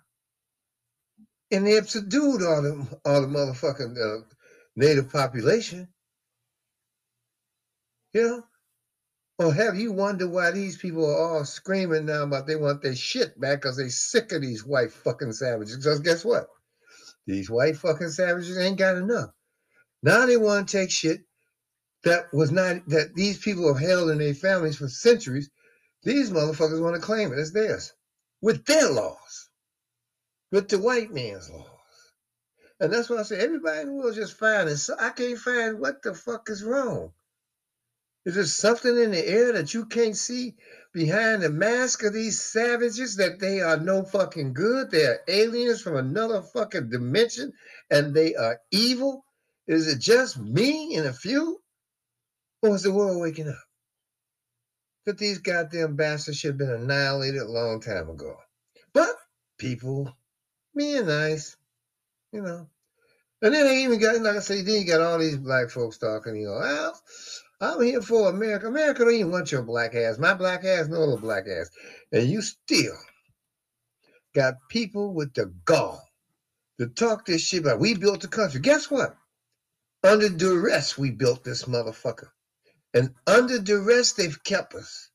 And they have subdued all the all the motherfucking uh, native population. You know? Or have you wondered why these people are all screaming now about they want their shit back because they sick of these white fucking savages? Because guess what? These white fucking savages ain't got enough. Now they want to take shit that was not that these people have held in their families for centuries. These motherfuckers want to claim it as theirs with their laws, with the white man's laws. And that's why I say everybody in the world just fine. And so I can't find what the fuck is wrong. Is there something in the air that you can't see behind the mask of these savages that they are no fucking good? They are aliens from another fucking dimension and they are evil? Is it just me and a few? Or is the world waking up? That these goddamn bastards should have been annihilated a long time ago. But people being nice, you know. And then they even got, like I say, then you got all these black folks talking, you know, well, I'm here for America. America don't even want your black ass. My black ass, no other black ass. And you still got people with the gall to talk this shit about we built the country. Guess what? Under duress, we built this motherfucker. And under duress, they've kept us.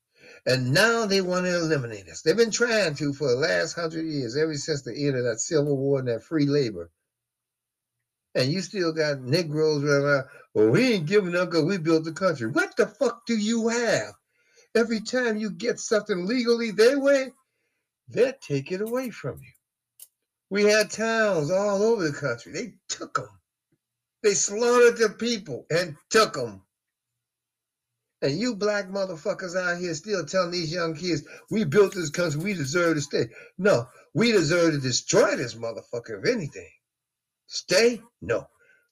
And now they want to eliminate us. They've been trying to for the last hundred years, ever since the end of that Civil War and that free labor. And you still got Negroes running around. Well, we ain't giving up because we built the country. What the fuck do you have? every time you get something legally their way, they'll take it away from you. We had towns all over the country. They took them. They slaughtered the people and took them. And you black motherfuckers out here still telling these young kids, we built this country, we deserve to stay. No, we deserve to destroy this motherfucker, if anything. Stay? No.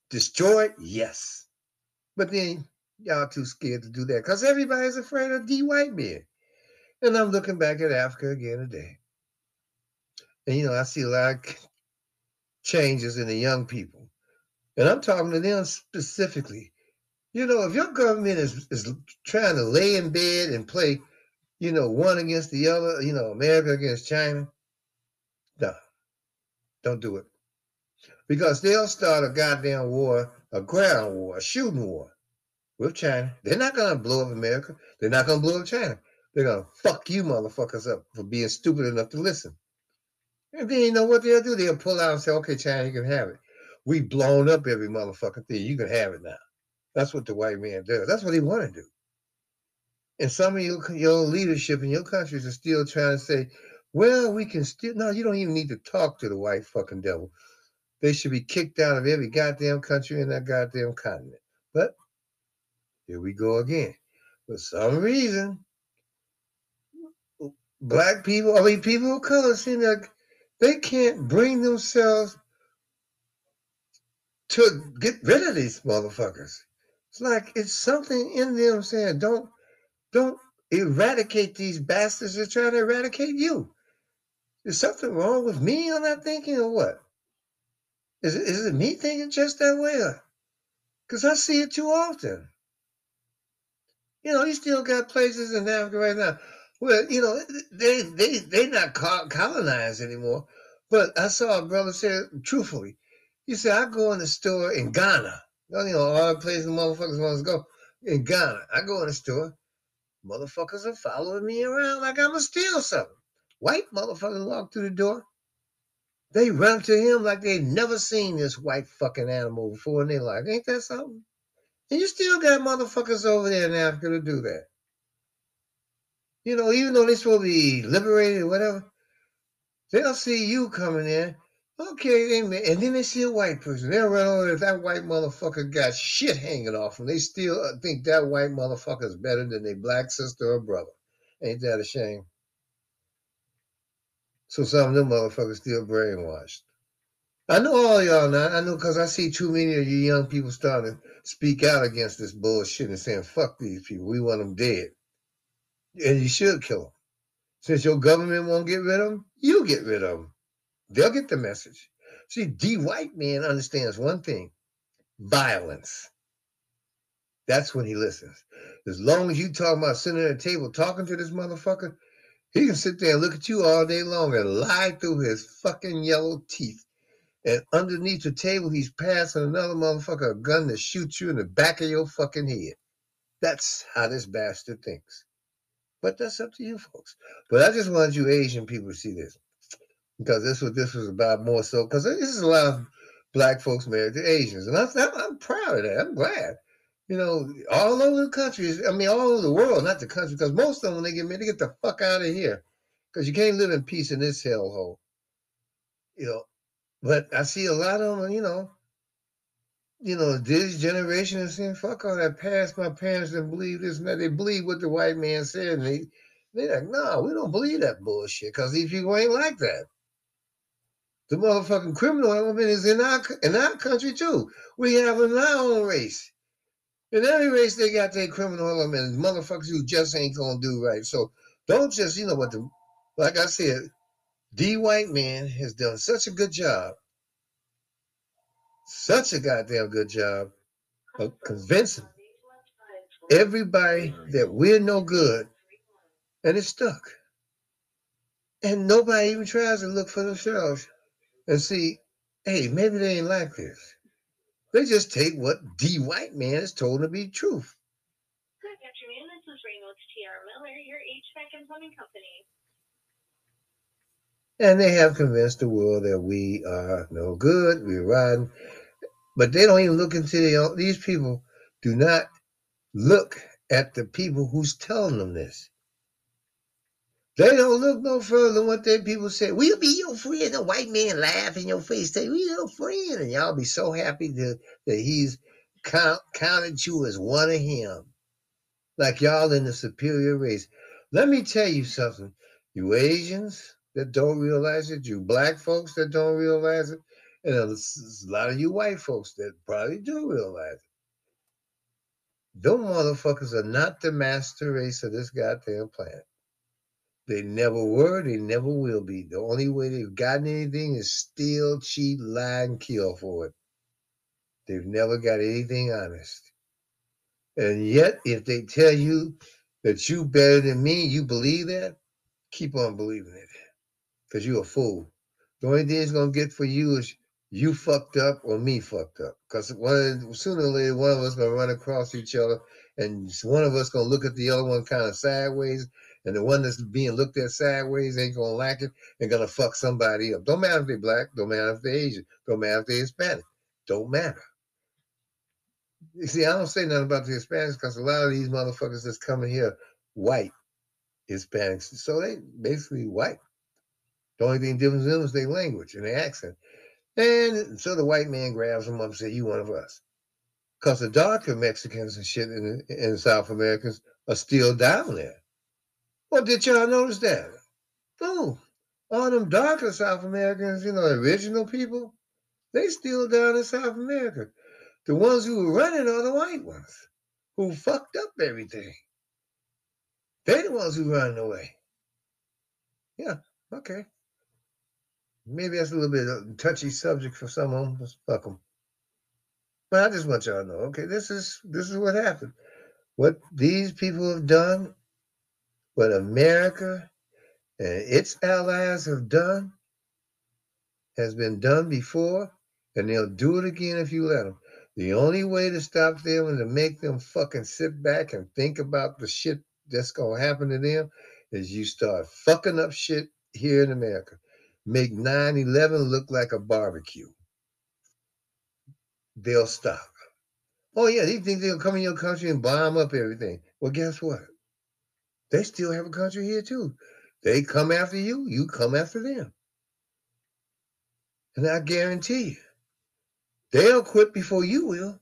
Destroy? Yes. But then y'all too scared to do that because everybody's afraid of D white men. And I'm looking back at Africa again today. And you know, I see a lot of changes in the young people. And I'm talking to them specifically. You know, if your government is, is trying to lay in bed and play, you know, one against the other, you know, America against China, no, don't do it. Because they'll start a goddamn war, a ground war, a shooting war with China. They're not going to blow up America. They're not going to blow up China. They're going to fuck you motherfuckers up for being stupid enough to listen. And then you know what they'll do? They'll pull out and say, okay, China, you can have it. We've blown up every motherfucking thing. You can have it now. That's what the white man does. That's what he want to do. And some of your, your leadership in your countries are still trying to say, well, we can still, no, you don't even need to talk to the white fucking devil. They should be kicked out of every goddamn country in that goddamn continent. But here we go again. For some reason, black people, I mean, people of color seem like they can't bring themselves to get rid of these motherfuckers. It's like it's something in them saying, don't, don't eradicate these bastards that are trying to eradicate you. Is something wrong with me on that thinking or what? Is it, is it me thinking just that way? Because I see it too often. You know, you still got places in Africa right now where, you know, they they they not colonized anymore. But I saw a brother say, truthfully, he said, I go in the store in Ghana. You know, all the places motherfuckers want to go. In Ghana, I go in the store, motherfuckers are following me around like I'm going to steal something. White motherfuckers walk through the door. They run to him like they've never seen this white fucking animal before and they're like, Ain't that something? And you still got motherfuckers over there in Africa to do that. You know, even though they're supposed to be liberated or whatever, they'll see you coming in. Okay, and then they see a white person. They'll run over if that white motherfucker got shit hanging off them. They still uh, think that white motherfucker is better than their black sister or brother. Ain't that a shame? So some of them motherfuckers still brainwashed. I know all y'all now. I know because I see too many of you young people starting to speak out against this bullshit and saying, fuck these people. We want them dead. And you should kill them. Since your government won't get rid of them, you get rid of them. They'll get the message. See, D white man understands one thing violence. That's when he listens. As long as you talk about sitting at a table talking to this motherfucker, he can sit there and look at you all day long and lie through his fucking yellow teeth and underneath the table, he's passing another motherfucker a gun to shoot you in the back of your fucking head. That's how this bastard thinks. But that's up to you folks. But I just wanted you Asian people to see this. Because this is what this was about more so. Because this is a lot of black folks married to Asians. And I'm, I'm proud of that. I'm glad. You know, all over the country, I mean, all over the world, not the country, because most of them, when they get married, they get the fuck out of here. Because you can't live in peace in this hellhole. You know, but I see a lot of them, you know, you know, this generation is saying, fuck all that past. My parents didn't believe this and that. They believe what the white man said. And they, they're like, no, we don't believe that bullshit because these people ain't like that. The motherfucking criminal element is in our in our country too. We have in our own race. In every race, they got their criminal element, motherfuckers who just ain't gonna do right. So don't just, you know what the like I said, D White Man has done such a good job, such a goddamn good job of convincing everybody that we're no good, and it's stuck. And nobody even tries to look for themselves and see, hey, maybe they ain't like this. They just take what D White Man is told to be truth. Good afternoon. This is Reynolds T.R. Miller, your HVAC and plumbing company. And they have convinced the world that we are no good, we're rotten. But they don't even look into the, these people do not look at the people who's telling them this. They don't look no further than what their people say. We'll be your friend. The white man laugh in your face, say, we your friend. And y'all be so happy to, that he's count, counted you as one of him. Like y'all in the superior race. Let me tell you something. You Asians that don't realize it, you black folks that don't realize it, and a lot of you white folks that probably do realize it. Them motherfuckers are not the master race of this goddamn planet. They never were, they never will be. The only way they've gotten anything is steal, cheat, lie, and kill for it. They've never got anything honest. And yet, if they tell you that you better than me, you believe that, keep on believing it. Because you're a fool. The only thing it's gonna get for you is you fucked up or me fucked up. Because one sooner or later one of us gonna run across each other and one of us gonna look at the other one kind of sideways, and the one that's being looked at sideways ain't gonna like it and gonna fuck somebody up. Don't matter if they're black, don't matter if they're Asian, don't matter if they're Hispanic. Don't matter. You see, I don't say nothing about the Hispanics because a lot of these motherfuckers that's coming here, white Hispanics, so they basically white. The only thing different them is their language and their accent. And so the white man grabs them up and says, You one of us. Because the darker Mexicans and shit in, in South Americans are still down there. Well, did y'all notice that? No. All them darker South Americans, you know, original people, they still down in South America. The ones who were running are the white ones who fucked up everything. They're the ones who running away. Yeah, okay. Maybe that's a little bit of a touchy subject for some of them. Fuck them. But I just want y'all to know, okay, this is this is what happened. What these people have done, what America and its allies have done, has been done before, and they'll do it again if you let them. The only way to stop them and to make them fucking sit back and think about the shit that's gonna happen to them is you start fucking up shit here in America. Make 9-11 look like a barbecue. They'll stop. Oh yeah, they think they'll come in your country and bomb up everything. Well, guess what? They still have a country here too. They come after you, you come after them. And I guarantee you, they'll quit before you will.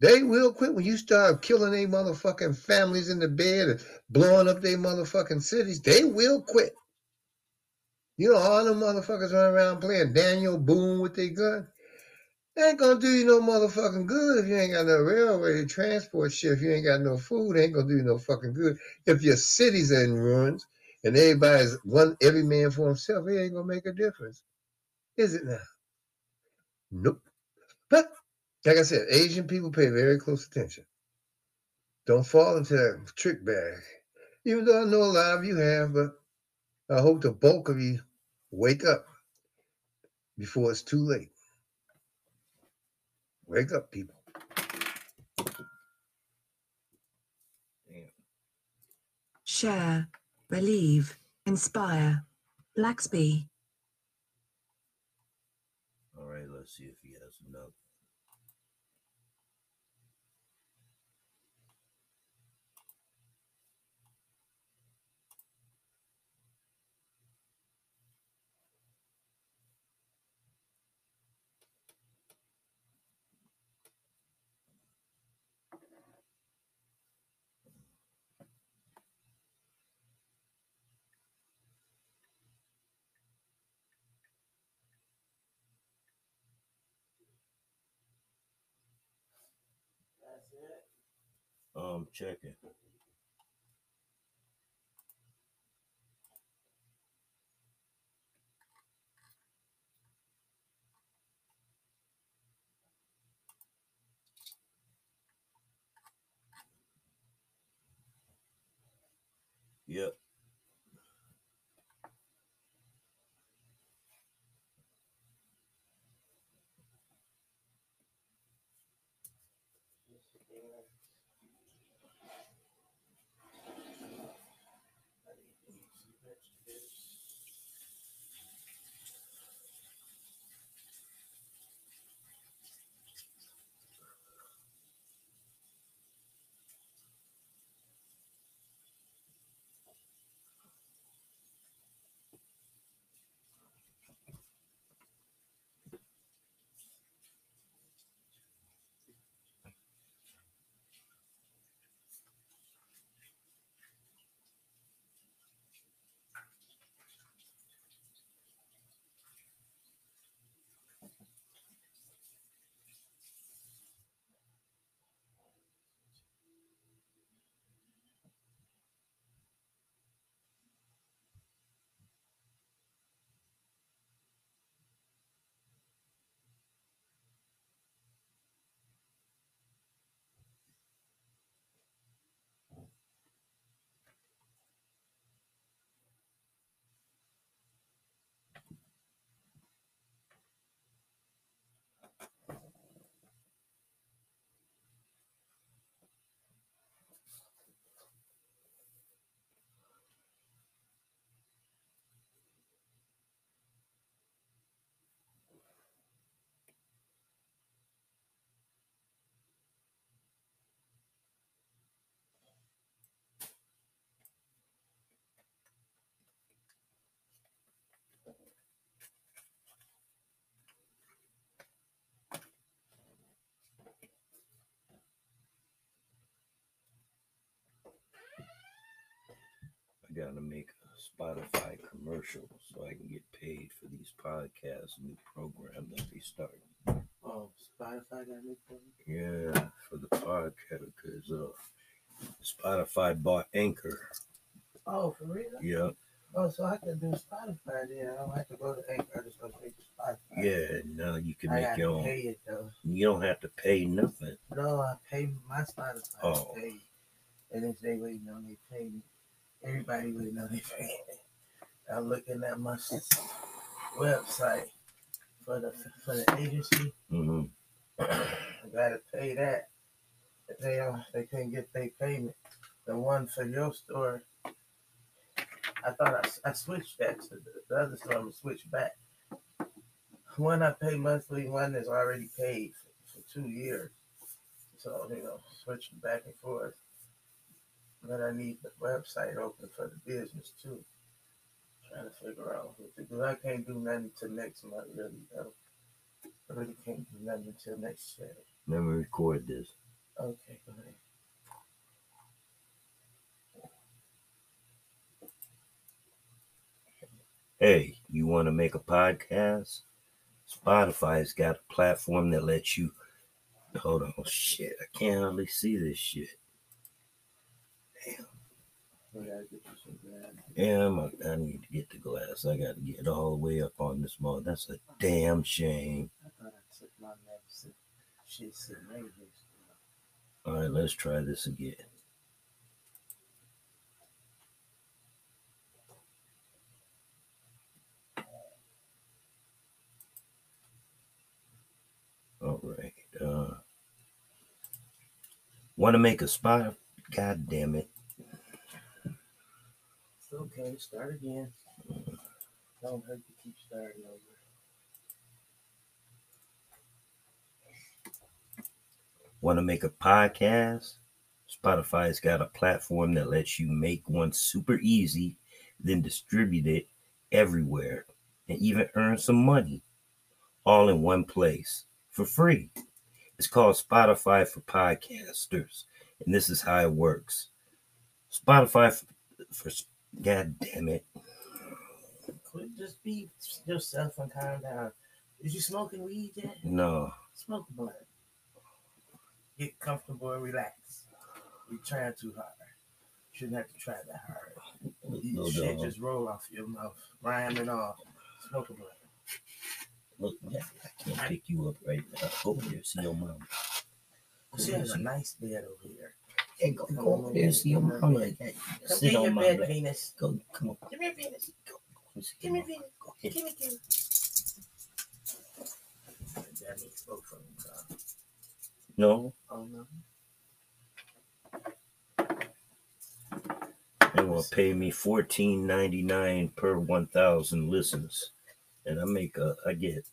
They will quit when you start killing their motherfucking families in the bed and blowing up their motherfucking cities. They will quit. You know, all them motherfuckers running around playing Daniel Boone with their gun. They ain't gonna do you no motherfucking good if you ain't got no railway transport shit. If you ain't got no food, it ain't gonna do you no fucking good. If your cities are in ruins and everybody's one, every man for himself, it ain't gonna make a difference. Is it now? Nope. But like I said, Asian people pay very close attention. Don't fall into that trick bag. Even though I know a lot of you have, but I hope the bulk of you wake up before it's too late. Wake up, people. Share, believe, inspire. Blacksby. All right, let's see if I'm checking. Yep. Yeah. Trying to make a Spotify commercial so I can get paid for these podcasts, new program that they started. Oh, Spotify got a new program. Yeah, for the podcast because uh, Spotify bought Anchor. Oh, for real? Yeah, Oh, so I can do Spotify then. I don't have to go to Anchor. I just go to Spotify. yeah. Now you can I make your own. pay it though. You don't have to pay nothing. No, I pay my Spotify. Oh. Pay, and if they waiting on pay payment, everybody waiting on their payment. I'm looking at my website for the for the agency. hmm I gotta pay that. If they don't, they can't get their payment. The one for your store, I thought I, I switched that to the, the other store. I'm switch back. One I pay monthly, one is already paid for, for two years. So you know, switching back and forth. But I need the website open for the business too. Trying to figure out what to do. I can't do nothing till next month, really though. I really can't do nothing until next year. Let me record this. Okay, go ahead. Hey, you want to make a podcast? Spotify's got a platform that lets you. Hold on, shit. I can't hardly see this shit. We gotta get you some glasses. Damn, I, need to get the glass. I got to get all the way up on this mode. That's a damn shame. I thought I took my medicine. Shit sitting right here. All right, let's try this again. All right. Uh, Want to make a spot? God damn it. It's okay. Start again. Don't hurt to keep starting over. Want to make a podcast? Spotify's got a platform that lets you make one super easy, then distribute it everywhere and even earn some money all in one place for free. It's called Spotify for Podcasters, and this is how it works. Spotify for, for God damn it. Quit. Just be yourself and calm down. Is you smoking weed yet? No, Smoke a blunt. Get comfortable and relax. You're trying too hard. You Shouldn't have to try that hard. You no, shit dog. just roll off your mouth, rhyming off. Smoke a blunt. Look, I can't pick you up right now. Over there, see your mom. She has a nice bed over here. Hey, go, go over there, see your mom. Like that. Come Sit on my bed, lap. Venus. Go, come on. Give me a Venus. Go, go, Give me a. Venus. Go. Give me, give me. That means spoke from him, No, Oh no. they want to pay me fourteen ninety nine per one thousand listens, and I make a, I get,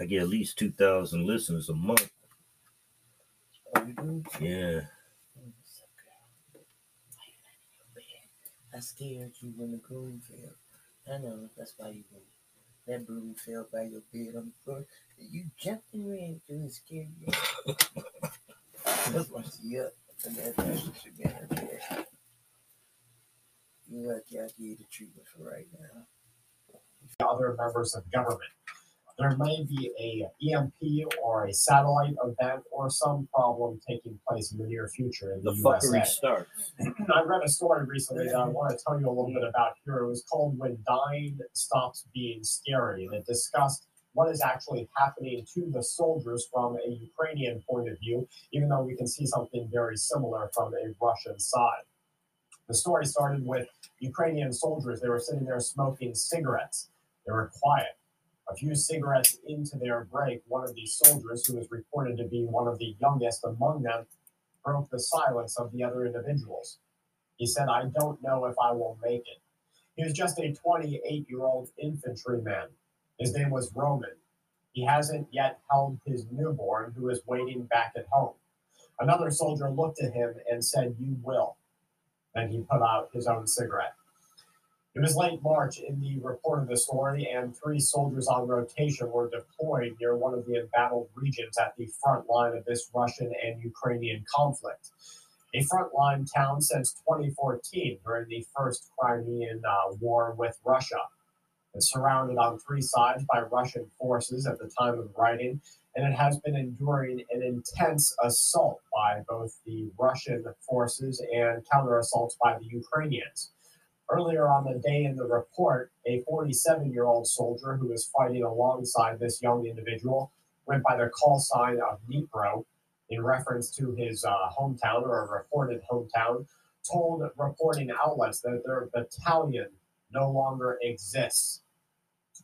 I get at least two thousand listens a month. Oh, you do? Yeah, I scared you when the broom fell. I know that's why you went. That broom fell by your bed on the floor. You jumped and ran to and scared you. that's why she up. And that that's what you got her there. You lucky I gave you the treatment for right now. other members of government. There may be a EMP or a satellite event or some problem taking place in the near future in the, the fuckery USA. starts. I read a story recently that I want to tell you a little bit about here. It was called When Dying Stops Being Scary, and it discussed what is actually happening to the soldiers from a Ukrainian point of view, even though we can see something very similar from a Russian side. The story started with Ukrainian soldiers. They were sitting there smoking cigarettes. They were quiet. A few cigarettes into their break, one of these soldiers, who was reported to be one of the youngest among them, broke the silence of the other individuals. He said, I don't know if I will make it. He was just a 28 year old infantryman. His name was Roman. He hasn't yet held his newborn, who is waiting back at home. Another soldier looked at him and said, You will. Then he put out his own cigarette. It was late March in the report of the story, and three soldiers on rotation were deployed near one of the embattled regions at the front line of this Russian and Ukrainian conflict. a frontline town since 2014 during the first Crimean uh, war with Russia. It's surrounded on three sides by Russian forces at the time of writing, and it has been enduring an intense assault by both the Russian forces and counter assaults by the Ukrainians. Earlier on the day in the report, a 47 year old soldier who was fighting alongside this young individual went by the call sign of Dnipro in reference to his uh, hometown or a reported hometown, told reporting outlets that their battalion no longer exists.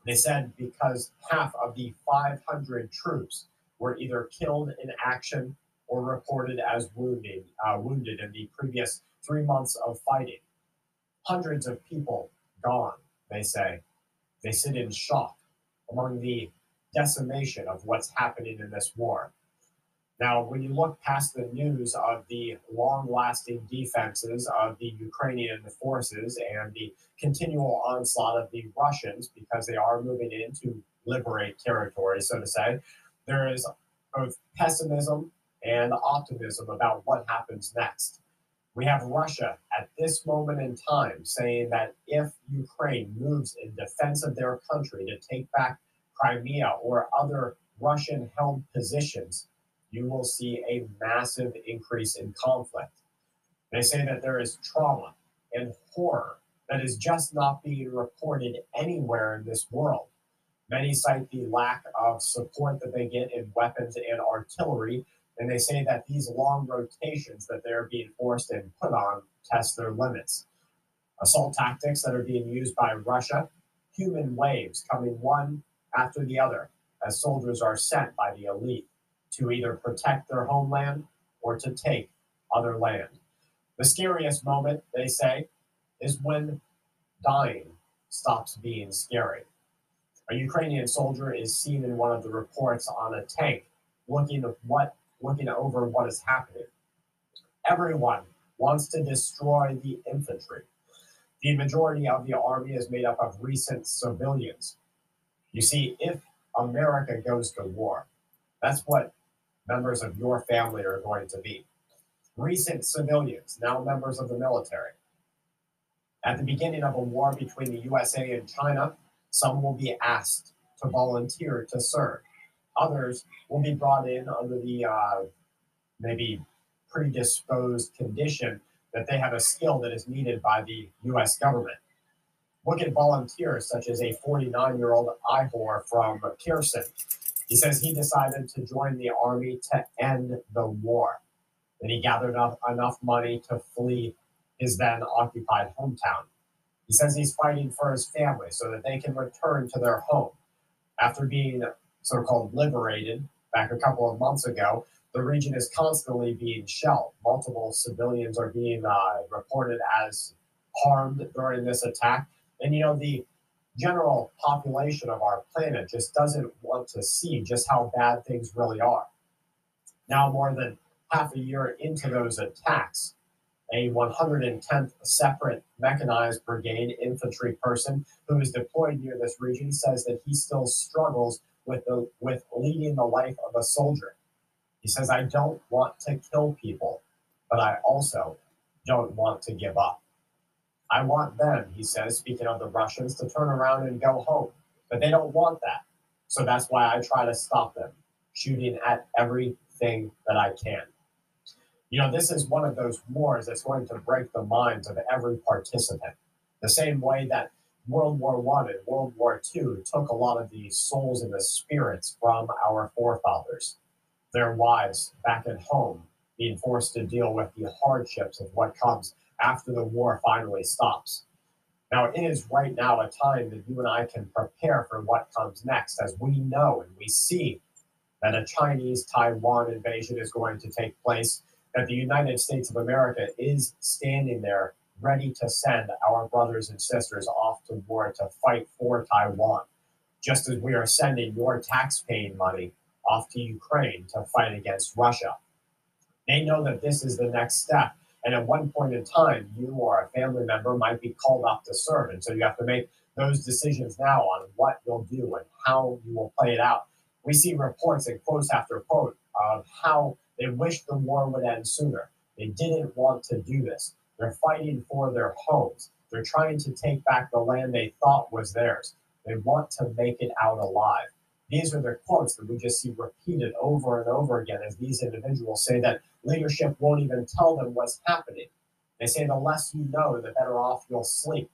They said because half of the 500 troops were either killed in action or reported as wounded, uh, wounded in the previous three months of fighting. Hundreds of people gone, they say. They sit in shock among the decimation of what's happening in this war. Now, when you look past the news of the long lasting defenses of the Ukrainian forces and the continual onslaught of the Russians, because they are moving in to liberate territory, so to say, there is both pessimism and optimism about what happens next. We have Russia at this moment in time saying that if Ukraine moves in defense of their country to take back Crimea or other Russian held positions, you will see a massive increase in conflict. They say that there is trauma and horror that is just not being reported anywhere in this world. Many cite the lack of support that they get in weapons and artillery, and they say that these long rotations that they're being forced and put on test their limits. Assault tactics that are being used by Russia, human waves coming one after the other as soldiers are sent by the elite to either protect their homeland or to take other land. The scariest moment, they say, is when dying stops being scary. A Ukrainian soldier is seen in one of the reports on a tank looking at what looking over what is happening. Everyone wants to destroy the infantry. The majority of the army is made up of recent civilians. You see, if America goes to war, that's what members of your family are going to be. Recent civilians, now members of the military. At the beginning of a war between the USA and China, some will be asked to volunteer to serve. Others will be brought in under the uh, maybe predisposed condition that they have a skill that is needed by the US government. Look at volunteers such as a 49 year old Ihor from Kherson. He says he decided to join the army to end the war. Then he gathered up enough money to flee his then occupied hometown. He says he's fighting for his family so that they can return to their home. After being so called liberated back a couple of months ago, the region is constantly being shelled. Multiple civilians are being uh, reported as harmed during this attack. And you know, the general population of our planet just doesn't want to see just how bad things really are. Now, more than half a year into those attacks, a 110th separate mechanized brigade infantry person who is deployed near this region says that he still struggles with the with leading the life of a soldier. He says, I don't want to kill people, but I also don't want to give up. I want them, he says, speaking of the Russians, to turn around and go home. But they don't want that. So that's why I try to stop them, shooting at everything that I can. You know, this is one of those wars that's going to break the minds of every participant. The same way that World War One and World War Two took a lot of the souls and the spirits from our forefathers, their wives back at home being forced to deal with the hardships of what comes after the war finally stops. Now, it is right now a time that you and I can prepare for what comes next, as we know and we see that a Chinese Taiwan invasion is going to take place, that the United States of America is standing there ready to send our brothers and sisters off to war to fight for Taiwan, just as we are sending your tax-paying money off to Ukraine to fight against Russia. They know that this is the next step. And at one point in time, you or a family member might be called up to serve. And so you have to make those decisions now on what you'll do and how you will play it out. We see reports and quotes after quote of how they wish the war would end sooner. They didn't want to do this. They're fighting for their homes. They're trying to take back the land they thought was theirs. They want to make it out alive. These are the quotes that we just see repeated over and over again as these individuals say that leadership won't even tell them what's happening. They say the less you know, the better off you'll sleep.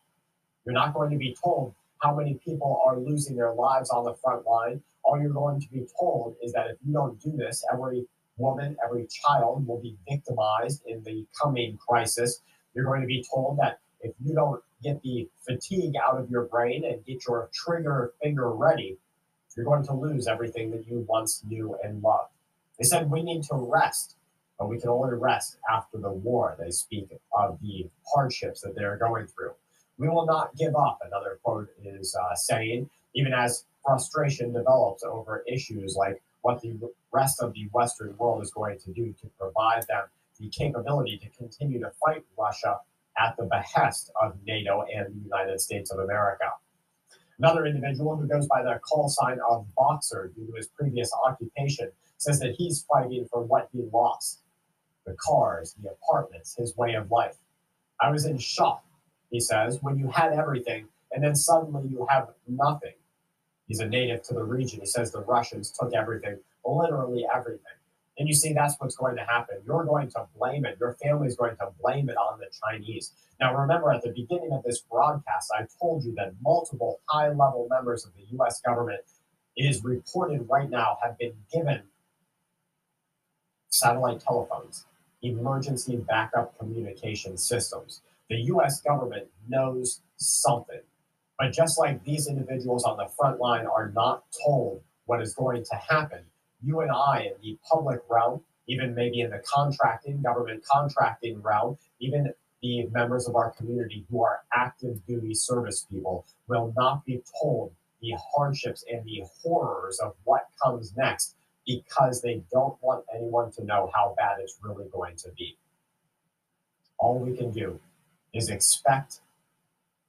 You're not going to be told how many people are losing their lives on the front line. All you're going to be told is that if you don't do this, every woman, every child will be victimized in the coming crisis. You're going to be told that if you don't get the fatigue out of your brain and get your trigger finger ready, you're going to lose everything that you once knew and loved. They said we need to rest, but we can only rest after the war. They speak of the hardships that they're going through. We will not give up, another quote is uh, saying, even as frustration develops over issues like what the rest of the Western world is going to do to provide them the capability to continue to fight Russia at the behest of NATO and the United States of America. Another individual who goes by the call sign of Boxer due to his previous occupation says that he's fighting for what he lost the cars, the apartments, his way of life. I was in shock, he says, when you had everything and then suddenly you have nothing. He's a native to the region. He says the Russians took everything, literally everything. And you see, that's what's going to happen. You're going to blame it. Your family's going to blame it on the Chinese. Now, remember, at the beginning of this broadcast, I told you that multiple high level members of the US government, is reported right now, have been given satellite telephones, emergency backup communication systems. The US government knows something. But just like these individuals on the front line are not told what is going to happen, you and I in the public realm, even maybe in the contracting, government contracting realm, even the members of our community who are active duty service people will not be told the hardships and the horrors of what comes next because they don't want anyone to know how bad it's really going to be. All we can do is expect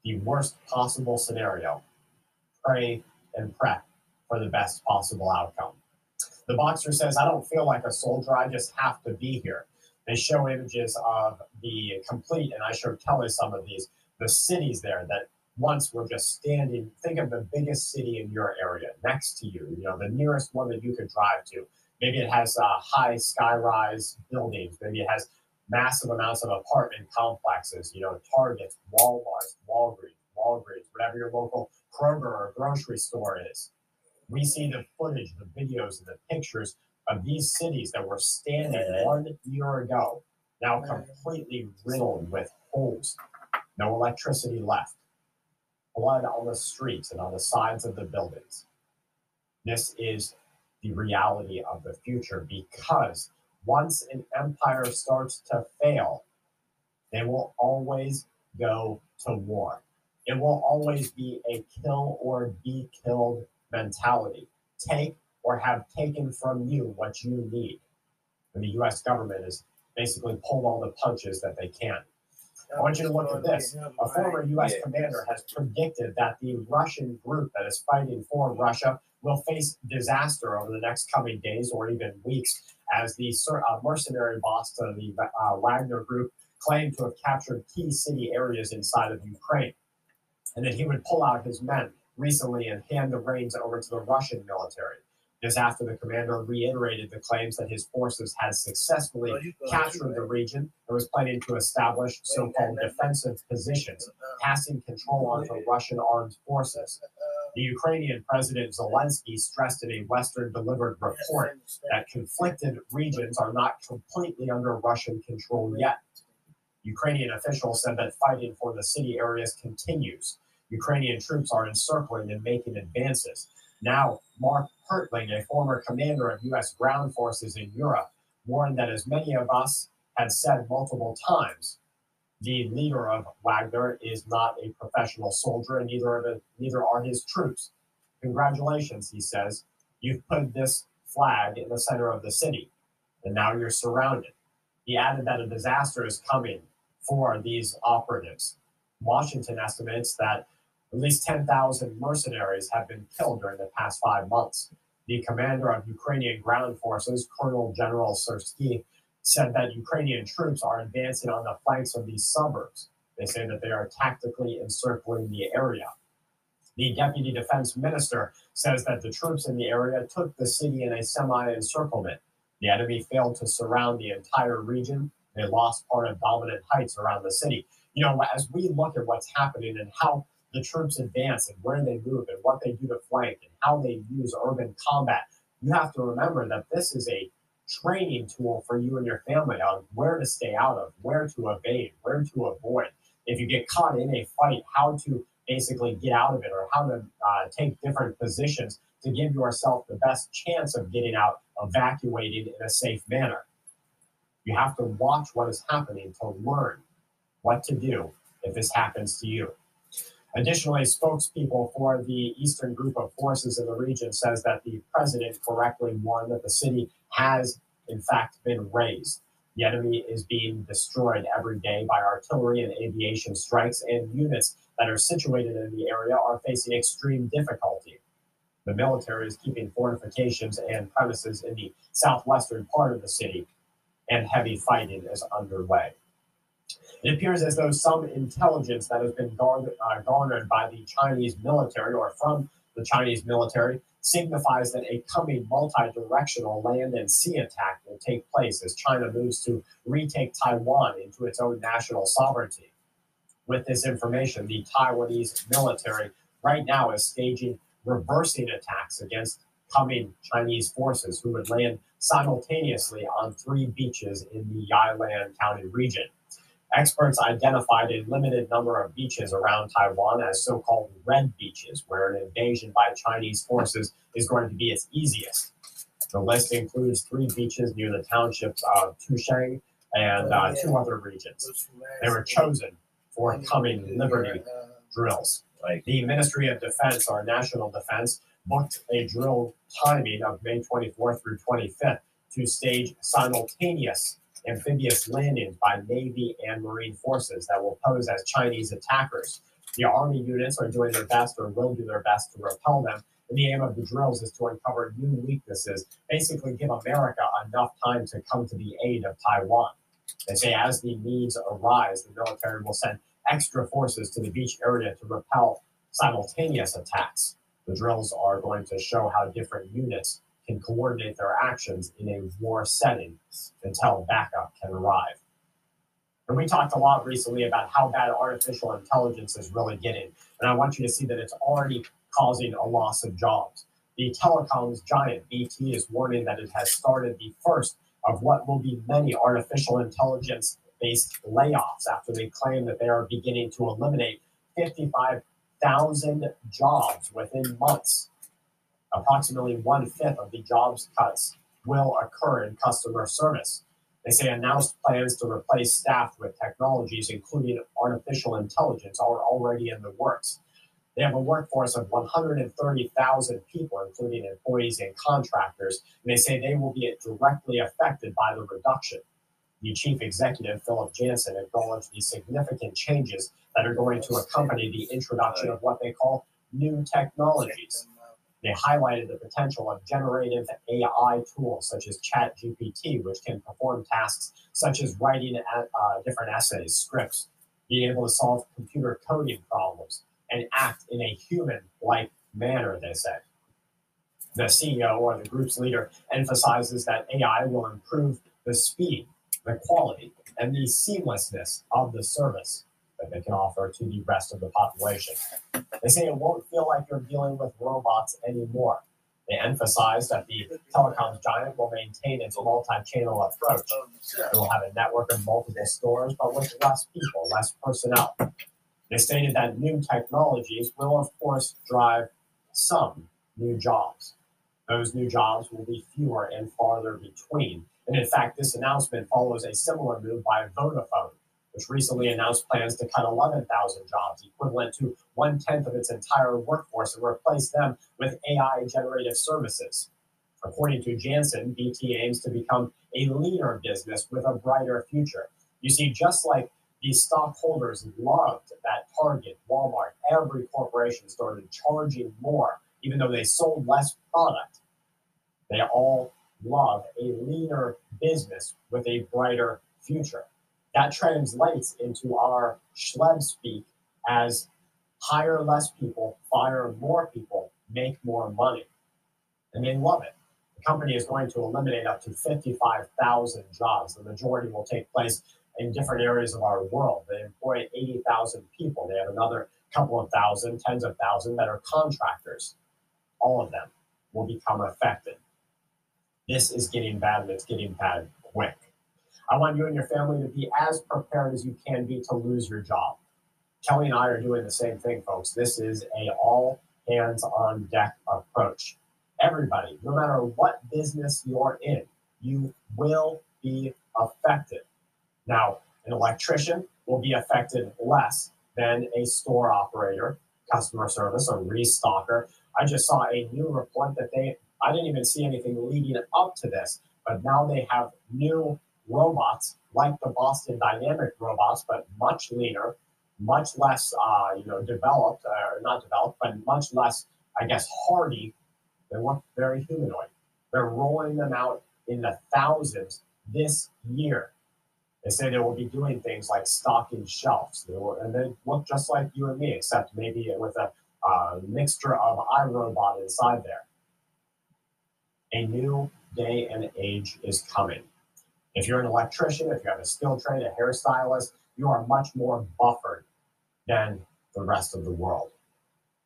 the worst possible scenario, pray and prep for the best possible outcome. The boxer says, I don't feel like a soldier, I just have to be here. They show images of the complete, and I showed Calley some of these, the cities there that once were just standing. Think of the biggest city in your area next to you, you know, the nearest one that you could drive to. Maybe it has uh, high skyrise buildings. Maybe it has massive amounts of apartment complexes, you know, Targets, Walmarts, Walgreens, Walgreens, whatever your local Kroger or grocery store is. We see the footage, the videos, and the pictures of these cities that were standing one year ago, now completely riddled with holes, no electricity left, blood on the streets and on the sides of the buildings. This is the reality of the future because once an empire starts to fail, they will always go to war. It will always be a kill or be killed mentality. Take or have taken from you what you need. And the US government has basically pulled all the punches that they can. I want you to look at this. A former US commander has predicted that the Russian group that is fighting for Russia will face disaster over the next coming days or even weeks as the uh, mercenary boss of the uh, Wagner group claimed to have captured key city areas inside of Ukraine. And that he would pull out his men recently and hand the reins over to the Russian military. This after the commander reiterated the claims that his forces had successfully captured the region and was planning to establish so called defensive positions, passing control onto Russian armed forces. The Ukrainian President Zelensky stressed in a Western delivered report that conflicted regions are not completely under Russian control yet. Ukrainian officials said that fighting for the city areas continues. Ukrainian troops are encircling and making advances. Now, Mark Hertling, a former commander of U.S. ground forces in Europe, warned that as many of us had said multiple times, the leader of Wagner is not a professional soldier, and neither are, the, neither are his troops. Congratulations, he says. You've put this flag in the center of the city, and now you're surrounded. He added that a disaster is coming for these operatives. Washington estimates that at least 10,000 mercenaries have been killed during the past five months. The commander of Ukrainian ground forces, Colonel General Syrsky, said that Ukrainian troops are advancing on the flanks of these suburbs. They say that they are tactically encircling the area. The deputy defense minister says that the troops in the area took the city in a semi encirclement. The enemy failed to surround the entire region. They lost part of dominant heights around the city. You know, as we look at what's happening and how the troops advance and where they move and what they do to flank and how they use urban combat, you have to remember that this is a training tool for you and your family on where to stay out of, where to evade, where to avoid. If you get caught in a fight, how to basically get out of it or how to uh, take different positions to give yourself the best chance of getting out, evacuating in a safe manner. You have to watch what is happening to learn what to do if this happens to you. Additionally, spokespeople for the Eastern Group of Forces in the region says that the president correctly warned that the city has, in fact, been razed. The enemy is being destroyed every day by artillery and aviation strikes, and units that are situated in the area are facing extreme difficulty. The military is keeping fortifications and premises in the southwestern part of the city, and heavy fighting is underway. It appears as though some intelligence that has been garnered, uh, garnered by the Chinese military or from the Chinese military signifies that a coming multi directional land and sea attack will take place as China moves to retake Taiwan into its own national sovereignty. With this information, the Taiwanese military right now is staging reversing attacks against coming Chinese forces who would land simultaneously on three beaches in the Yilan County region. Experts identified a limited number of beaches around Taiwan as so called red beaches, where an invasion by Chinese forces is going to be its easiest. The list includes three beaches near the townships of Toucheng and uh, two other regions. They were chosen for coming Liberty drills. Like the Ministry of Defense or National Defense booked a drill timing of May 24th through 25th to stage simultaneous amphibious landings by Navy and Marine forces that will pose as Chinese attackers. The Army units are doing their best or will do their best to repel them. And the aim of the drills is to uncover new weaknesses, basically give America enough time to come to the aid of Taiwan. They say as the needs arise, the military will send extra forces to the beach area to repel simultaneous attacks. The drills are going to show how different units can coordinate their actions in a war setting until backup can arrive. And we talked a lot recently about how bad artificial intelligence is really getting. And I want you to see that it's already causing a loss of jobs. The telecoms giant BT is warning that it has started the first of what will be many artificial intelligence based layoffs after they claim that they are beginning to eliminate 55,000 jobs within months. Approximately one fifth of the jobs cuts will occur in customer service. They say announced plans to replace staff with technologies, including artificial intelligence, are already in the works. They have a workforce of 130,000 people, including employees and contractors, and they say they will be directly affected by the reduction. The chief executive, Philip Jansen, acknowledged the significant changes that are going to accompany the introduction of what they call new technologies. They highlighted the potential of generative AI tools such as ChatGPT, which can perform tasks such as writing uh, different essays, scripts, being able to solve computer coding problems, and act in a human like manner, they said. The CEO or the group's leader emphasizes that AI will improve the speed, the quality, and the seamlessness of the service that they can offer to the rest of the population. They say it won't feel like you're dealing with robots anymore. They emphasize that the telecoms giant will maintain its multi-channel approach. It will have a network of multiple stores, but with less people, less personnel. They stated that new technologies will, of course, drive some new jobs. Those new jobs will be fewer and farther between. And in fact, this announcement follows a similar move by Vodafone, which recently announced plans to cut 11,000 jobs, equivalent to one tenth of its entire workforce, and replace them with AI generative services. According to Jansen, BT aims to become a leaner business with a brighter future. You see, just like the stockholders loved that Target, Walmart, every corporation started charging more, even though they sold less product, they all love a leaner business with a brighter future. That translates into our Schleb speak as hire less people, fire more people, make more money. And they love it. The company is going to eliminate up to 55,000 jobs. The majority will take place in different areas of our world. They employ 80,000 people. They have another couple of thousand, tens of thousands that are contractors. All of them will become affected. This is getting bad and it's getting bad quick. I want you and your family to be as prepared as you can be to lose your job. Calley and I are doing the same thing, folks. This is a all hands on deck approach. Everybody, no matter what business you're in, you will be affected. Now, an electrician will be affected less than a store operator, customer service, or restocker. I just saw a new report that they, I didn't even see anything leading up to this, but now they have new robots like the Boston Dynamic robots, but much leaner, much less, uh, you know, developed, or not developed, but much less, I guess, hardy. They look very humanoid. They're rolling them out in the thousands this year. They say they will be doing things like stocking shelves, they will, and they look just like you and me, except maybe with a uh, mixture of iRobot inside there. A new day and age is coming. If you're an electrician, if you have a skilled trade, a hairstylist, you are much more buffered than the rest of the world.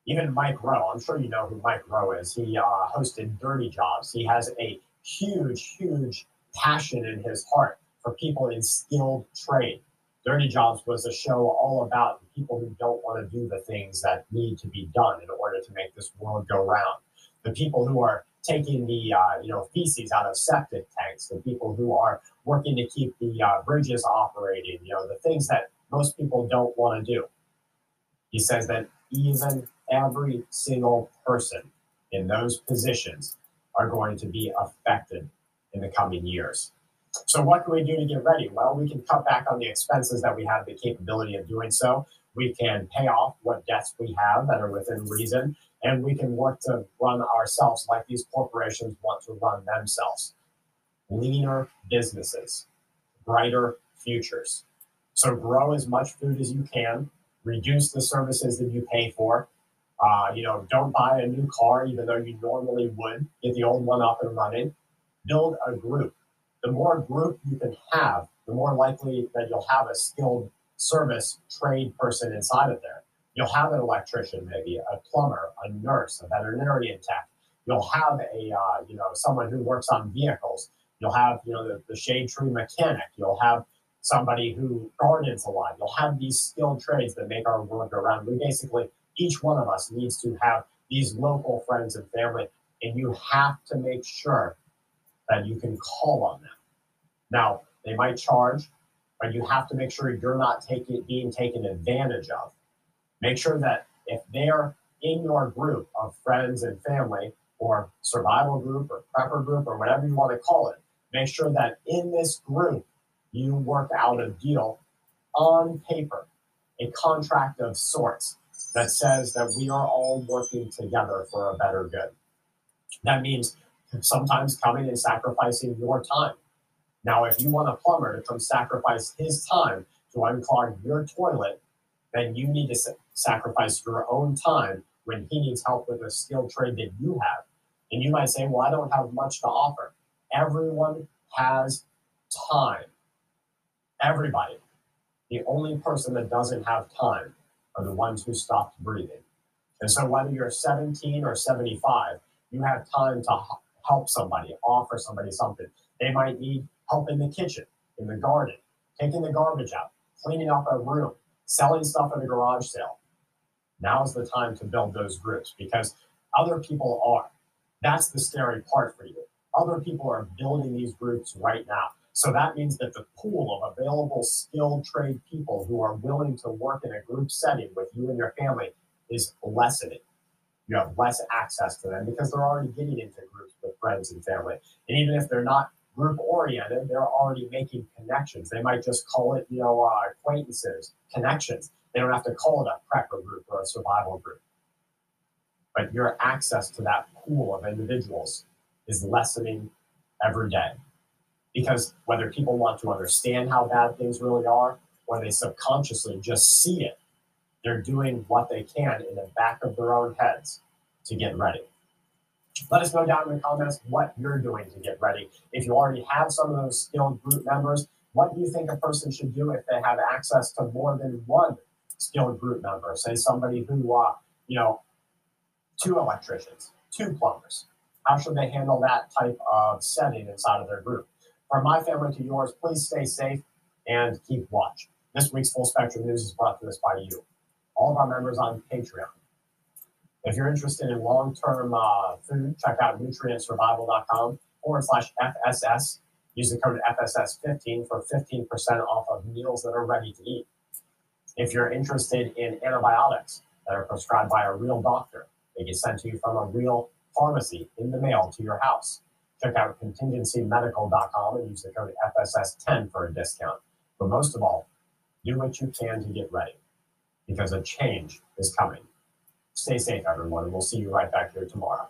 Even Mike Rowe, I'm sure you know who Mike Rowe is. He uh, hosted Dirty Jobs. He has a huge, huge passion in his heart for people in skilled trade. Dirty Jobs was a show all about people who don't want to do the things that need to be done in order to make this world go round. The people who are taking the uh, you know feces out of septic tanks, the people who are working to keep the uh, bridges operating, you know the things that most people don't want to do. He says that even every single person in those positions are going to be affected in the coming years. So, what can we do to get ready? Well, we can cut back on the expenses that we have the capability of doing so. We can pay off what debts we have that are within reason, and we can work to run ourselves like these corporations want to run themselves. Leaner businesses, brighter futures. So, grow as much food as you can, reduce the services that you pay for. Uh, you know, don't buy a new car even though you normally would. Get the old one up and running. Build a group the more group you can have, the more likely that you'll have a skilled service trade person inside of there. You'll have an electrician, maybe a plumber, a nurse, a veterinarian tech. You'll have a uh, you know someone who works on vehicles. You'll have you know the, the shade tree mechanic. You'll have somebody who gardens a lot. You'll have these skilled trades that make our world go round. We basically each one of us needs to have these local friends and family, and you have to make sure that you can call on them. Now, they might charge, but you have to make sure you're not taking being taken advantage of. Make sure that if they're in your group of friends and family, or survival group, or prepper group, or whatever you want to call it, make sure that in this group you work out a deal on paper, a contract of sorts that says that we are all working together for a better good. That means sometimes coming and sacrificing your time. Now, if you want a plumber to come sacrifice his time to unclog your toilet, then you need to sacrifice your own time when he needs help with a skilled trade that you have. And you might say, Well, I don't have much to offer. Everyone has time. Everybody. The only person that doesn't have time are the ones who stopped breathing. And so, whether you're 17 or 75, you have time to help somebody, offer somebody something. They might need help in the kitchen, in the garden, taking the garbage out, cleaning up a room, selling stuff at a garage sale. Now's the time to build those groups because other people are. That's the scary part for you. Other people are building these groups right now. So that means that the pool of available skilled trade people who are willing to work in a group setting with you and your family is lessening. You have less access to them because they're already getting into groups with friends and family. And even if they're not group oriented, they're already making connections. They might just call it, you know, uh, acquaintances, connections. They don't have to call it a prepper group or a survival group. But your access to that pool of individuals is lessening every day. Because whether people want to understand how bad things really are, or they subconsciously just see it, they're doing what they can in the back of their own heads to get ready. Let us know down in the comments what you're doing to get ready. If you already have some of those skilled group members, what do you think a person should do if they have access to more than one skilled group member? Say somebody who, uh, you know, two electricians, two plumbers. How should they handle that type of setting inside of their group? From my family to yours, please stay safe and keep watch. This week's Full Spectrum News is brought to us by you, all of our members on Patreon. If you're interested in long-term uh, food, check out nutrientsurvival.com forward slash FSS. Use the code FSS15 for 15% off of meals that are ready to eat. If you're interested in antibiotics that are prescribed by a real doctor, they get sent to you from a real pharmacy in the mail to your house. Check out contingencymedical.com and use the code FSS10 for a discount. But most of all, do what you can to get ready because a change is coming. Stay safe, everyone, and we'll see you right back here tomorrow.